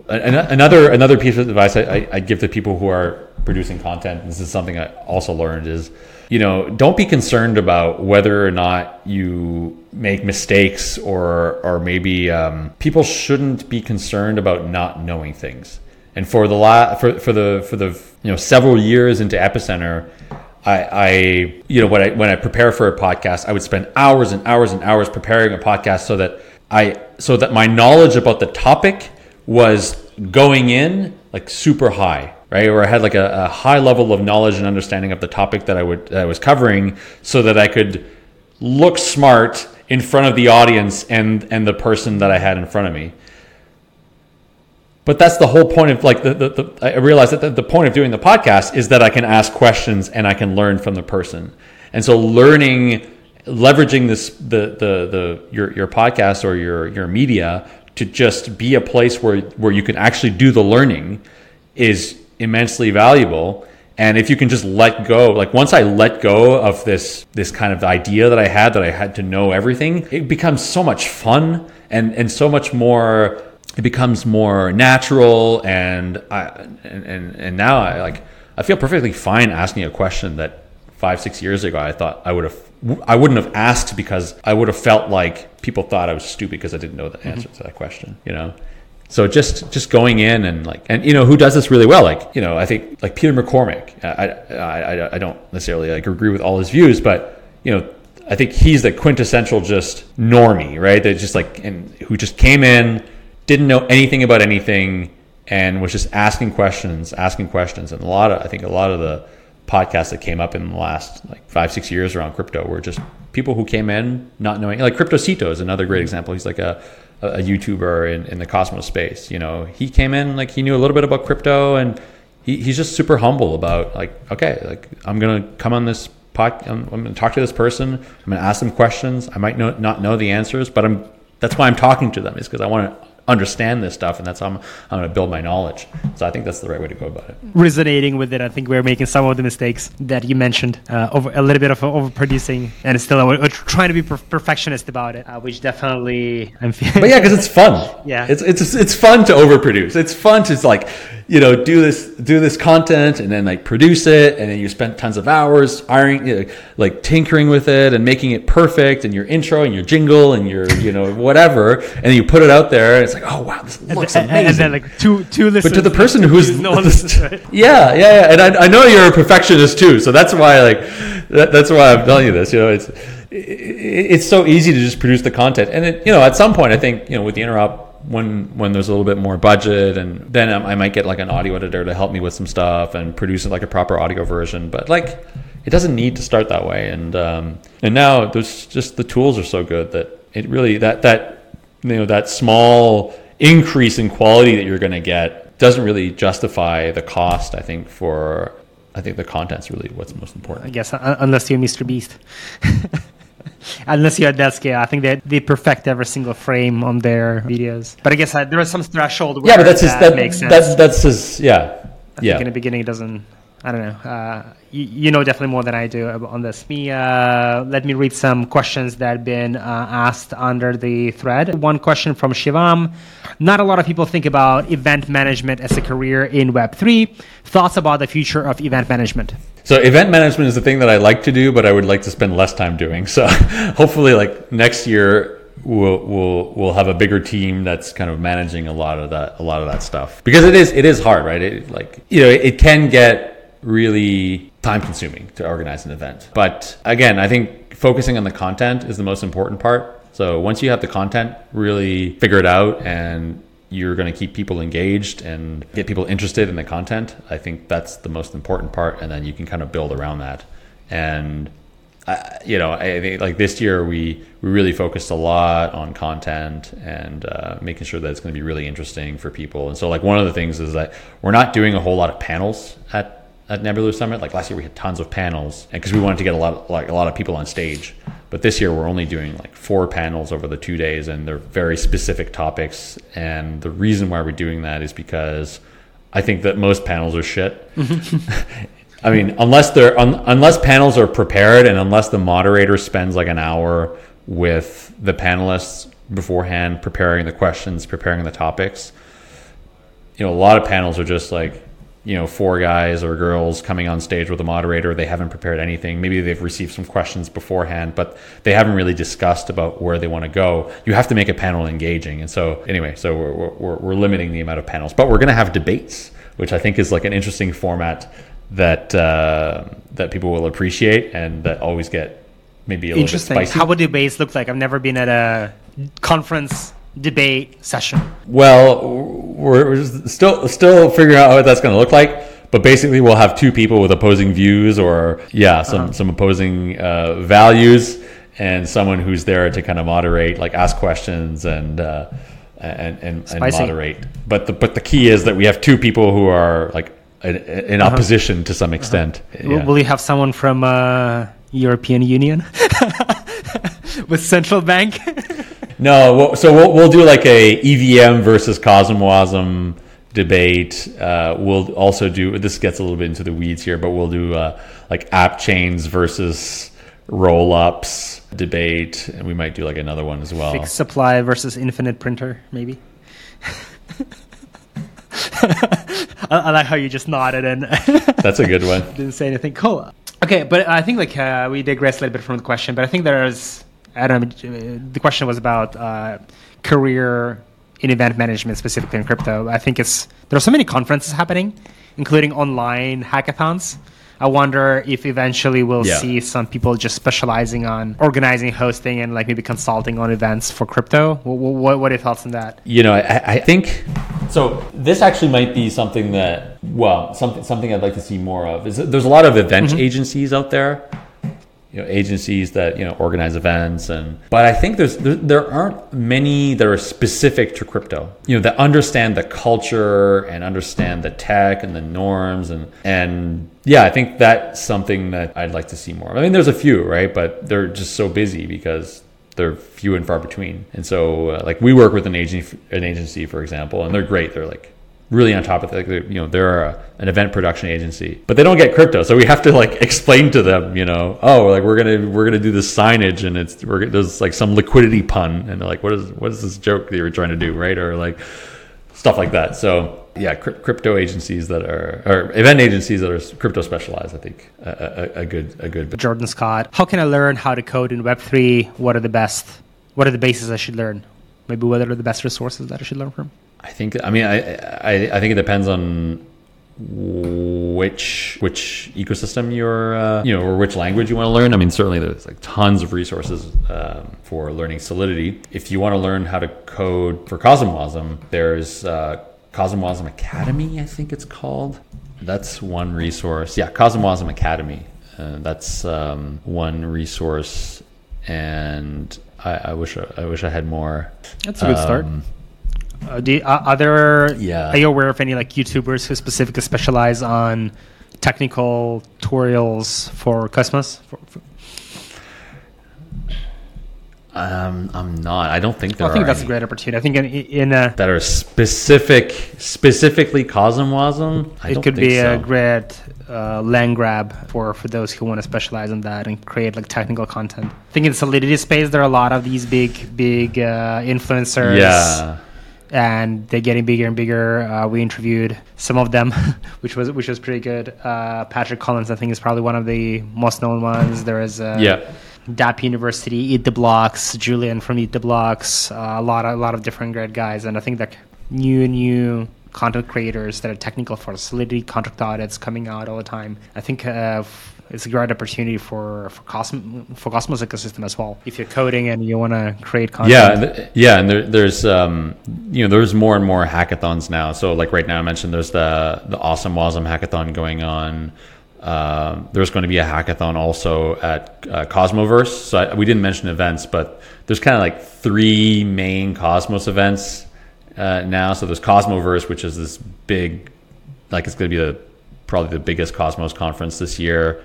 Another another piece of advice I, I, give to people who are producing content. This is something I also learned is, you know, don't be concerned about whether or not you make mistakes or or maybe um, people shouldn't be concerned about not knowing things. And for the la- for for the for the you know several years into Epicenter, I, I you know when I when I prepare for a podcast, I would spend hours and hours and hours preparing a podcast so that I so that my knowledge about the topic was going in like super high, right? Or I had like a, a, high level of knowledge and understanding of the topic that I would that I was covering, so that I could look smart in front of the audience and and the person that I had in front of me. But that's the whole point of like the, the, the I realized that the, the point of doing the podcast is that I can ask questions and I can learn from the person. And so learning leveraging this the the the your your podcast or your your media to just be a place where where you can actually do the learning is immensely valuable. And if you can just let go like once i let go of this this kind of idea that i had that i had to know everything it becomes so much fun and and so much more it becomes more natural. And i and and, and now i like i feel perfectly fine asking a question that five six years ago i thought i would have I wouldn't have asked because I would have felt like people thought I was stupid because I didn't know the answer mm-hmm. to that question, you know? So just just going in and like and you know who does this really well like you know I think like Peter McCormack I I, I don't necessarily like agree with all his views but you know I think he's the quintessential just normie right that just like and who just came in didn't know anything about anything and was just asking questions asking questions and a lot of I think a lot of the podcasts that came up in the last like five six years around crypto were just people who came in not knowing like Cryptocito is another great example he's like a a YouTuber in, in the Cosmos space. You know, he came in like he knew a little bit about crypto, and he, he's just super humble about like, okay, like I'm gonna come on this pod, I'm, I'm gonna talk to this person, I'm gonna ask them questions. I might know, not know the answers, but I'm that's why I'm talking to them is because I want to understand this stuff, and that's how I'm, I'm going to build my knowledge. So I think that's the right way to go about it.
Resonating with it, I think we're making some of the mistakes that you mentioned, uh, over a little bit of overproducing, and still we're, we're trying to be per- perfectionist about it, uh, which definitely I'm
feeling. But yeah, because it's fun.
yeah,
it's it's it's fun to overproduce. It's fun to like you know do this do this content and then like produce it and then you spend tons of hours ironing you know, like tinkering with it and making it perfect and your intro and your jingle and your you know whatever and you put it out there and it's like oh wow this looks
and,
amazing
and then like two two listens,
but to the person who's
no one listens, right?
yeah yeah yeah and I, I know you're a perfectionist too so that's why like that, that's why I'm telling you this you know it's it's so easy to just produce the content and it, you know at some point I think you know with the interop when when there's a little bit more budget and then I might get like an audio editor to help me with some stuff and produce like a proper audio version. But like it doesn't need to start that way. And um, and now there's just the tools are so good that it really that that you know that small increase in quality that you're going to get doesn't really justify the cost I think for I think the content's really what's most important.
I guess unless you're Mr Beast unless you're at that scale, I think they they perfect every single frame on their videos. But I guess uh, there is some threshold.
yeah, but that's that his, that makes sense. That's that's his yeah.
I yeah. in the beginning, it doesn't. I don't know. Uh, you, you, know definitely more than I do on this. Me, uh, let me read some questions that have been uh, asked under the thread. One question from Shivam. Not a lot of people think about event management as a career in Web3. Thoughts about the future of event management?
So event management is the thing that I like to do, but I would like to spend less time doing. So hopefully, like next year, we'll we'll we'll have a bigger team that's kind of managing a lot of that a lot of that stuff because it is it is hard, right? It, like you know, it can get really time consuming to organize an event. But again, I think focusing on the content is the most important part. So once you have the content really figured out and you're going to keep people engaged and get people interested in the content. I think that's the most important part, and then you can kind of build around that. And I, you know, I think like this year we we really focused a lot on content and uh, making sure that it's going to be really interesting for people. And so, like one of the things is that we're not doing a whole lot of panels at at Nebular Summit. Like last year, we had tons of panels, and because we wanted to get a lot, of, like a lot of people on stage. But this year, we're only doing like four panels over the two days, and they're very specific topics. And the reason why we're doing that is because I think that most panels are shit. I mean, unless they're un, unless panels are prepared, and unless the moderator spends like an hour with the panelists beforehand, preparing the questions, preparing the topics. You know, a lot of panels are just like you know four guys or girls coming on stage with a moderator. They haven't prepared anything. Maybe they've received some questions beforehand but they haven't really discussed about where they want to go. You have to make a panel engaging. And so anyway so we're, we're, we're limiting the amount of panels but we're going to have debates which i think is like an interesting format that uh, that people will appreciate and that always get maybe a little bit spicy.
How would debates look like? I've never been at a conference debate session?
Well, we're still still figuring out what that's going to look like. But basically, we'll have two people with opposing views, or yeah, some uh-huh. some opposing uh, values, and someone who's there to kind of moderate, like ask questions and uh, and and, and moderate. But the but the key is that we have two people who are like in, in uh-huh. opposition to some extent.
Uh-huh. Yeah. Will you have someone from uh, European Union with central bank?
no, we'll, so we'll, we'll do like a EVM versus CosmWasm debate. Uh, we'll also do this gets a little bit into the weeds here, but we'll do uh, like app chains versus roll ups debate, and we might do like another one as well.
Fixed supply versus infinite printer, maybe. I, I, like how you just nodded and
that's a good one.
Didn't say anything. Cool. Okay, but I think like uh, we digress a little bit from the question, but I think there's I don't know. The question was about uh, career in event management, specifically in crypto. I think it's there are so many conferences happening, including online hackathons. I wonder if eventually we'll yeah. see some people just specializing on organizing, hosting, and like maybe consulting on events for crypto. What, what, what are your thoughts on that?
You know, I, I think so. This actually might be something that, well, something something I'd like to see more of. Is there's a lot of event mm-hmm. agencies out there you know agencies that you know organize events and but i think there's there, there, aren't many that are specific to crypto. You know that understand the culture and understand the tech and the norms and and yeah i think that's something that i'd like to see more i mean there's a few right? But they're just so busy because they're few and far between. And so uh, like we work with an agency an agency for example and they're great. They're like really on top of it. Like, you know, they're a, an event production agency, but they don't get crypto, so we have to like explain to them, you know, oh, like we're gonna we're gonna do this signage, and it's we're there's like some liquidity pun, and they're like, what is what is this joke that you're trying to do, right? Or like stuff like that. So yeah, crypto agencies that are or event agencies that are crypto specialized, I think a, a, a good a good.
Jordan Scott, how can I learn how to code in Web three? What are the best? What are the bases I should learn? Maybe what are the best resources that I should learn from?
I think. I mean, I, I, I think it depends on which which ecosystem you're uh, you know or which language you want to learn. I mean, certainly there's like tons of resources um, for learning Solidity. If you want to learn how to code for CosmWasm, there's uh, CosmWasm Academy, I think it's called. That's one resource. Yeah, CosmWasm Academy. Uh, that's um, one resource, and I, I, wish I wish I had more.
That's a good um, start. Uh, do you, uh, are there? Yeah. Are you aware of any like YouTubers who specifically specialize on technical tutorials for Cosmos? For, for...
Um, I'm not. I don't think there.
I think that's a great opportunity. I think in, in a,
that are specific, specifically CosmWasm.
I it could be so. a great uh, land grab for for those who want to specialize in that and create like technical content. I think in the Solidity space there are a lot of these big, big uh, influencers.
Yeah
and they're getting bigger and bigger. Uh, we interviewed some of them, which was which was pretty good. Uh, Patrick Collins, I think, is probably one of the most known ones. There is uh,
yeah.
Dapp University, Eat the Blocks, Julian from Eat the Blocks, uh, a lot of, a lot of different great guys, and I think that new new content creators that are technical for solidity contract audits coming out all the time. I think uh, it's a great opportunity for for Cosmos for Cosmos ecosystem as well. If you're coding and you want to create content,
yeah, th- yeah, and there, there's um, you know there's more and more hackathons now. So like right now, I mentioned there's the the AwesomWasm hackathon going on. Uh, there's going to be a hackathon also at uh, Cosmoverse. So I, we didn't mention events, but there's kind of like three main Cosmos events uh, now. So there's Cosmoverse, which is this big, like it's going to be the probably the biggest Cosmos conference this year.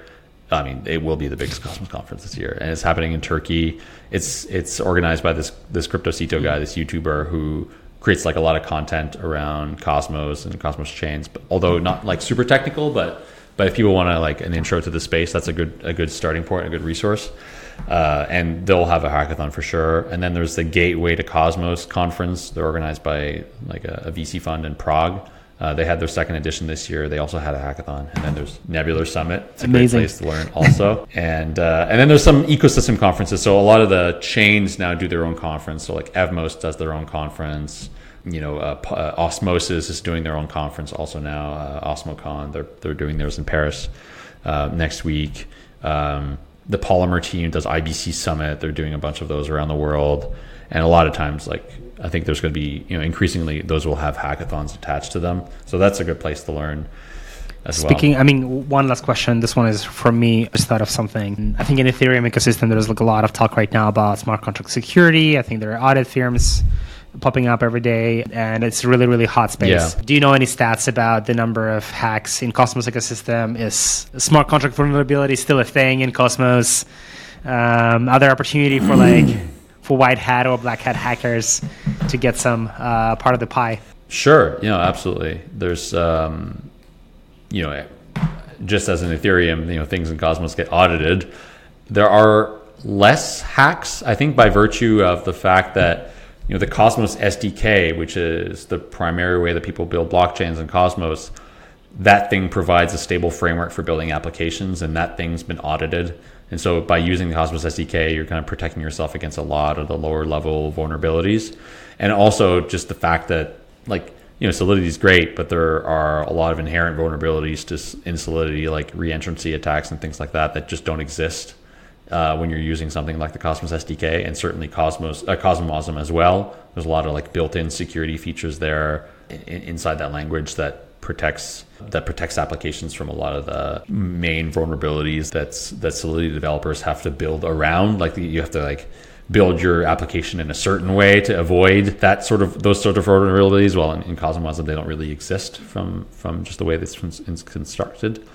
I mean, it will be the biggest Cosmos conference this year, and it's happening in Turkey. It's it's organized by this this CryptoCito guy, this YouTuber who creates like a lot of content around Cosmos and Cosmos chains, but although not like super technical, but but if people want to like an intro to the space, that's a good a good starting point, a good resource. Uh, and they'll have a hackathon for sure. And then there's the Gateway to Cosmos conference. They're organized by like a, a VC fund in Prague. Uh, they had their second edition this year. They also had a hackathon, and then there's Nebular Summit. It's a Amazing. great place to learn, also. and uh, and then there's some ecosystem conferences. So a lot of the chains now do their own conference. So like Evmos does their own conference. You know, uh, uh Osmosis is doing their own conference also now. Uh, OsmoCon, they're they're doing theirs in Paris uh, next week. Um, the Polymer team does IBC Summit. They're doing a bunch of those around the world, and a lot of times like I think there's going to be, you know, increasingly those will have hackathons attached to them. So that's a good place to learn.
Speaking,
well.
I mean, one last question. This one is for me. I just thought of something. I think in Ethereum ecosystem, there's like a lot of talk right now about smart contract security. I think there are audit firms popping up every day, and it's really, really hot space. Yeah. Do you know any stats about the number of hacks in Cosmos ecosystem? Is smart contract vulnerability still a thing in Cosmos? Um, are there opportunity for like for white hat or black hat hackers to get some uh, part of the pie.
Sure, you know, absolutely. There's, um, you know, just as in Ethereum, you know, things in Cosmos get audited. There are less hacks, I think, by virtue of the fact that you know the Cosmos SDK, which is the primary way that people build blockchains in Cosmos, that thing provides a stable framework for building applications, and that thing's been audited. And so, by using the Cosmos SDK, you're kind of protecting yourself against a lot of the lower level vulnerabilities, and also just the fact that like you know solidity is great but there are a lot of inherent vulnerabilities to in solidity like reentrancy attacks and things like that that just don't exist uh, when you're using something like the Cosmos SDK and certainly Cosmos uh, CosmWasm as well. There's a lot of like built-in security features there in, inside that language that protects that protects applications from a lot of the main vulnerabilities that's that Solidity developers have to build around. Like you have to like build your application in a certain way to avoid that sort of those sort of vulnerabilities. Well, in, in CosmWasm, they don't really exist from from just the way this is constructed.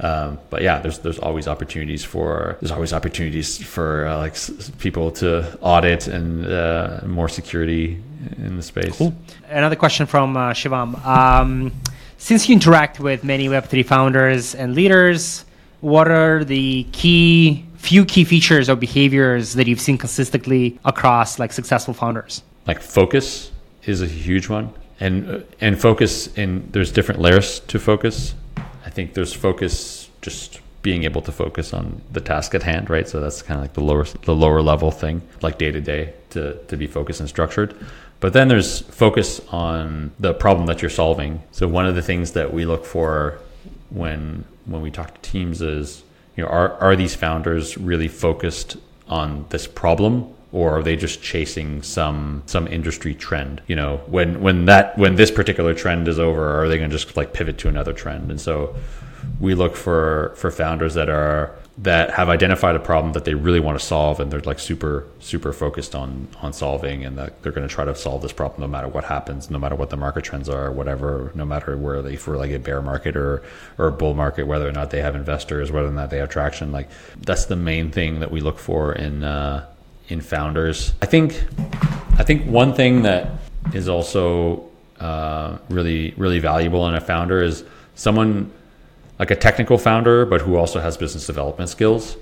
Um, but yeah, there's there's always opportunities for there's always opportunities for uh, like s- people to audit and uh, more security in the space.
Cool. Another question from uh, Shivam. Um, since you interact with many Web3 founders and leaders, what are the key few key features or behaviors that you've seen consistently across like successful founders?
Like focus is a huge one, and uh, and focus in there's different layers to focus. I think there's focus just being able to focus on the task at hand, right? So that's kind of like the lower the lower level thing, like day to day to to be focused and structured. But then there's focus on the problem that you're solving. So one of the things that we look for when when we talk to teams is you know are are these founders really focused on this problem or are they just chasing some some industry trend you know when when that when this particular trend is over are they going to just like pivot to another trend and so we look for for founders that are that have identified a problem that they really want to solve and they're like super super focused on on solving and that they're going to try to solve this problem no matter what happens no matter what the market trends are whatever no matter where they for like a bear market or or a bull market whether or not they have investors whether or not they have traction like that's the main thing that we look for in uh in founders. I think i think one thing that is also uh, really really valuable in a founder is someone like a technical founder, but who also has business development skills.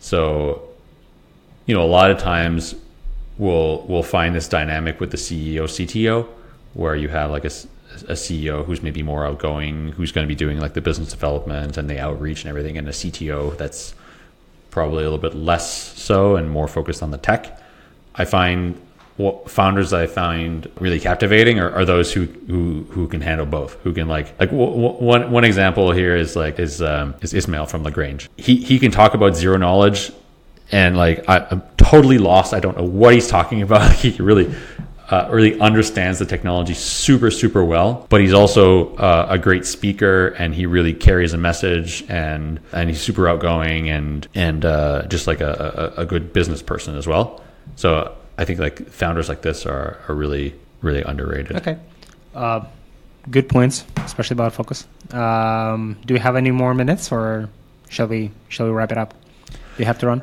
So, you know, a lot of times we'll we'll find this dynamic with the CEO CTO, where you have like a, a CEO who's maybe more outgoing, who's going to be doing like the business development and the outreach and everything, and a CTO that's probably a little bit less so and more focused on the tech. I find what founders I find really captivating are, are those who, who who can handle both. Who can like like w- w- one one example here is like is um, is Ismael from Lagrange. He he can talk about zero knowledge, and like I, am totally lost. I don't know what he's talking about. he really. Uh, really understands the technology super super well but he's also uh, a great speaker and he really carries a message and and he's super outgoing and and uh, just like a, a, a good business person as well so I think like founders like this are, are really really underrated.
Okay, uh, good points, especially about focus. Um, do we have any more minutes, or shall we shall we wrap it up? You have to run.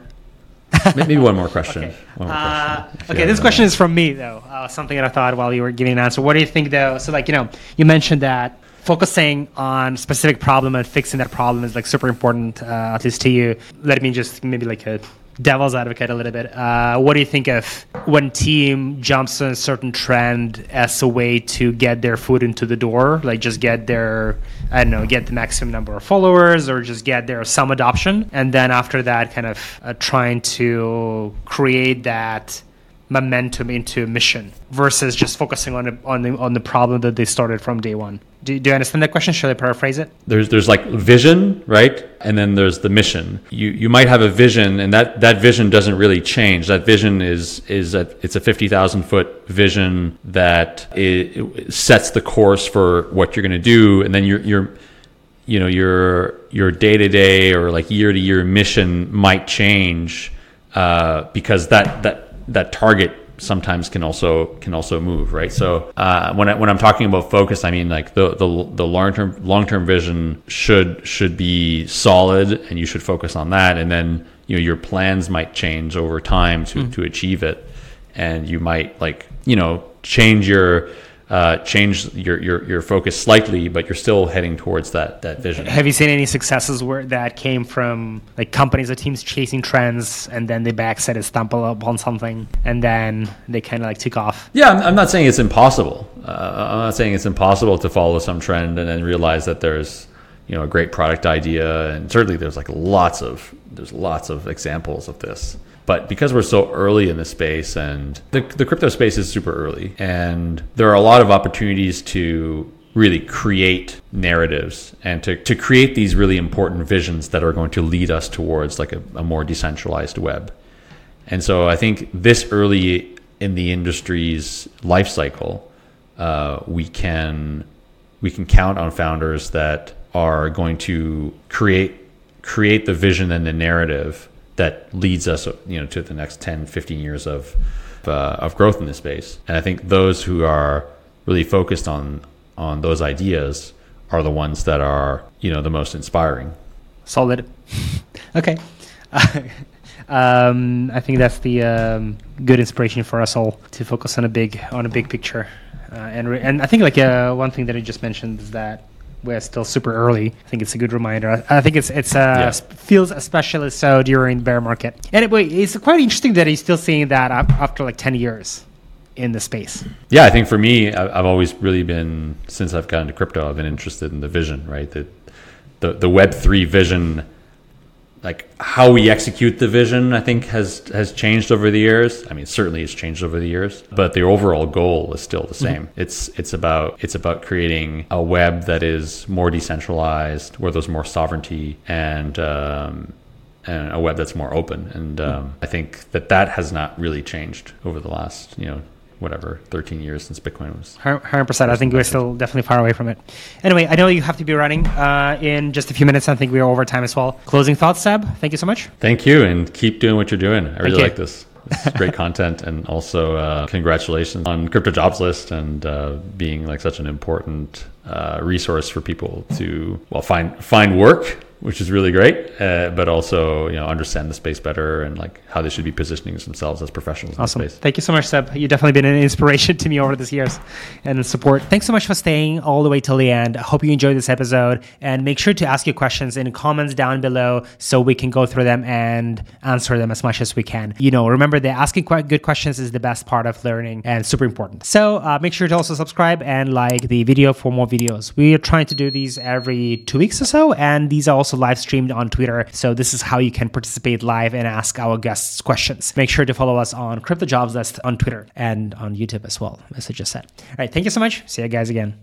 Maybe one more question.
Okay,
more
uh,
question,
okay this question is from me though. Uh, something that I thought while you were giving an answer. What do you think though? So like you know, you mentioned that focusing on specific problem and fixing that problem is like super important, uh, at least to you. Let me just maybe like a devil's advocate a little bit. Uh, what do you think of when team jumps on a certain trend as a way to get their foot into the door, like just get their I don't know, get the maximum number of followers or just get their some adoption, and then after that, kind of uh, trying to create that momentum into a mission versus just focusing on the, on the on the problem that they started from day one. Do, do you understand that question? Should I paraphrase it?
There's there's like vision, right? And then there's the mission. You you might have a vision, and that that vision doesn't really change. That vision is is a, it's a fifty thousand foot vision that it, it sets the course for what you're going to do, and then you're you're you know your your day to day or like year to year mission might change uh, because that that that target sometimes can also can also move right? So uh, when I, when I'm talking about focus I mean like the the, the long term long term vision should should be solid and you should focus on that. And then you know your plans might change over time to mm. to achieve it. And you might like you know change your uh, change your, your your focus slightly, but you're still heading towards that that vision.
Have you seen any successes where that came from like companies or teams chasing trends and then they backset and stumble upon something and then they kind of like took off?
Yeah, I'm, I'm not saying it's impossible. Uh, I'm not saying it's impossible to follow some trend and then realize that there's you know a great product idea, and certainly there's like lots of there's lots of examples of this. But because we're so early in the space and the, the crypto space is super early, and there are a lot of opportunities to really create narratives and to, to create these really important visions that are going to lead us towards like a, a more decentralized web. And so I think this early in the industry's life cycle, uh, we can we can count on founders that are going to create create the vision and the narrative that leads us you know to the next 10 15 years of uh, of growth in this space. And i think those who are really focused on on those ideas are the ones that are you know the most inspiring.
Solid. Okay. Um, i think that's the um, good inspiration for us all to focus on a big on a big picture. Uh, and re- and i think like uh, one thing that i just mentioned is that we're still super early. I think it's a good reminder. I think it's it's uh, yeah. feels especially so during bear market. Anyway, it's quite interesting that he's still seeing that after like ten years in the space.
Yeah, I think for me, I've always really been since I've gotten to crypto, I've been interested in the vision, right? The the, the Web three vision like how we execute the vision i think has has changed over the years i mean certainly it's changed over the years but the overall goal is still the same mm-hmm. it's it's about it's about creating a web that is more decentralized where there's more sovereignty and um, and a web that's more open and um, mm-hmm. i think that that has not really changed over the last you know whatever 13 years since bitcoin was
100% i think we're still definitely far away from it. Anyway i know you have to be running uh, in just a few minutes. I think we're over time as well. Closing thoughts seb? Thank you so much.
Thank you and keep doing what you're doing. I really like this. It's great content and also uh, congratulations on crypto jobs list and uh, being like such an important uh, resource for people to well find find work which is really great, uh, but also you know understand the space better and like how they should be positioning themselves as professionals
awesome.
in the.
Thank you so much, Seb. You've definitely been an inspiration to me over these years and support. Thanks so much for staying all the way till the end. I hope you enjoyed this episode and make sure to ask your questions in the comments down below so we can go through them and answer them as much as we can. You know, remember that asking quite good questions is the best part of learning and super important. So uh, make sure to also subscribe and like the video for more videos. We are trying to do these every two weeks or so, and these are also also live streamed on Twitter. So this is how you can participate live and ask our guests questions. Make sure to follow us on Crypto Jobs List on Twitter and on YouTube as well, as I just said. All right, thank you so much. See you guys again.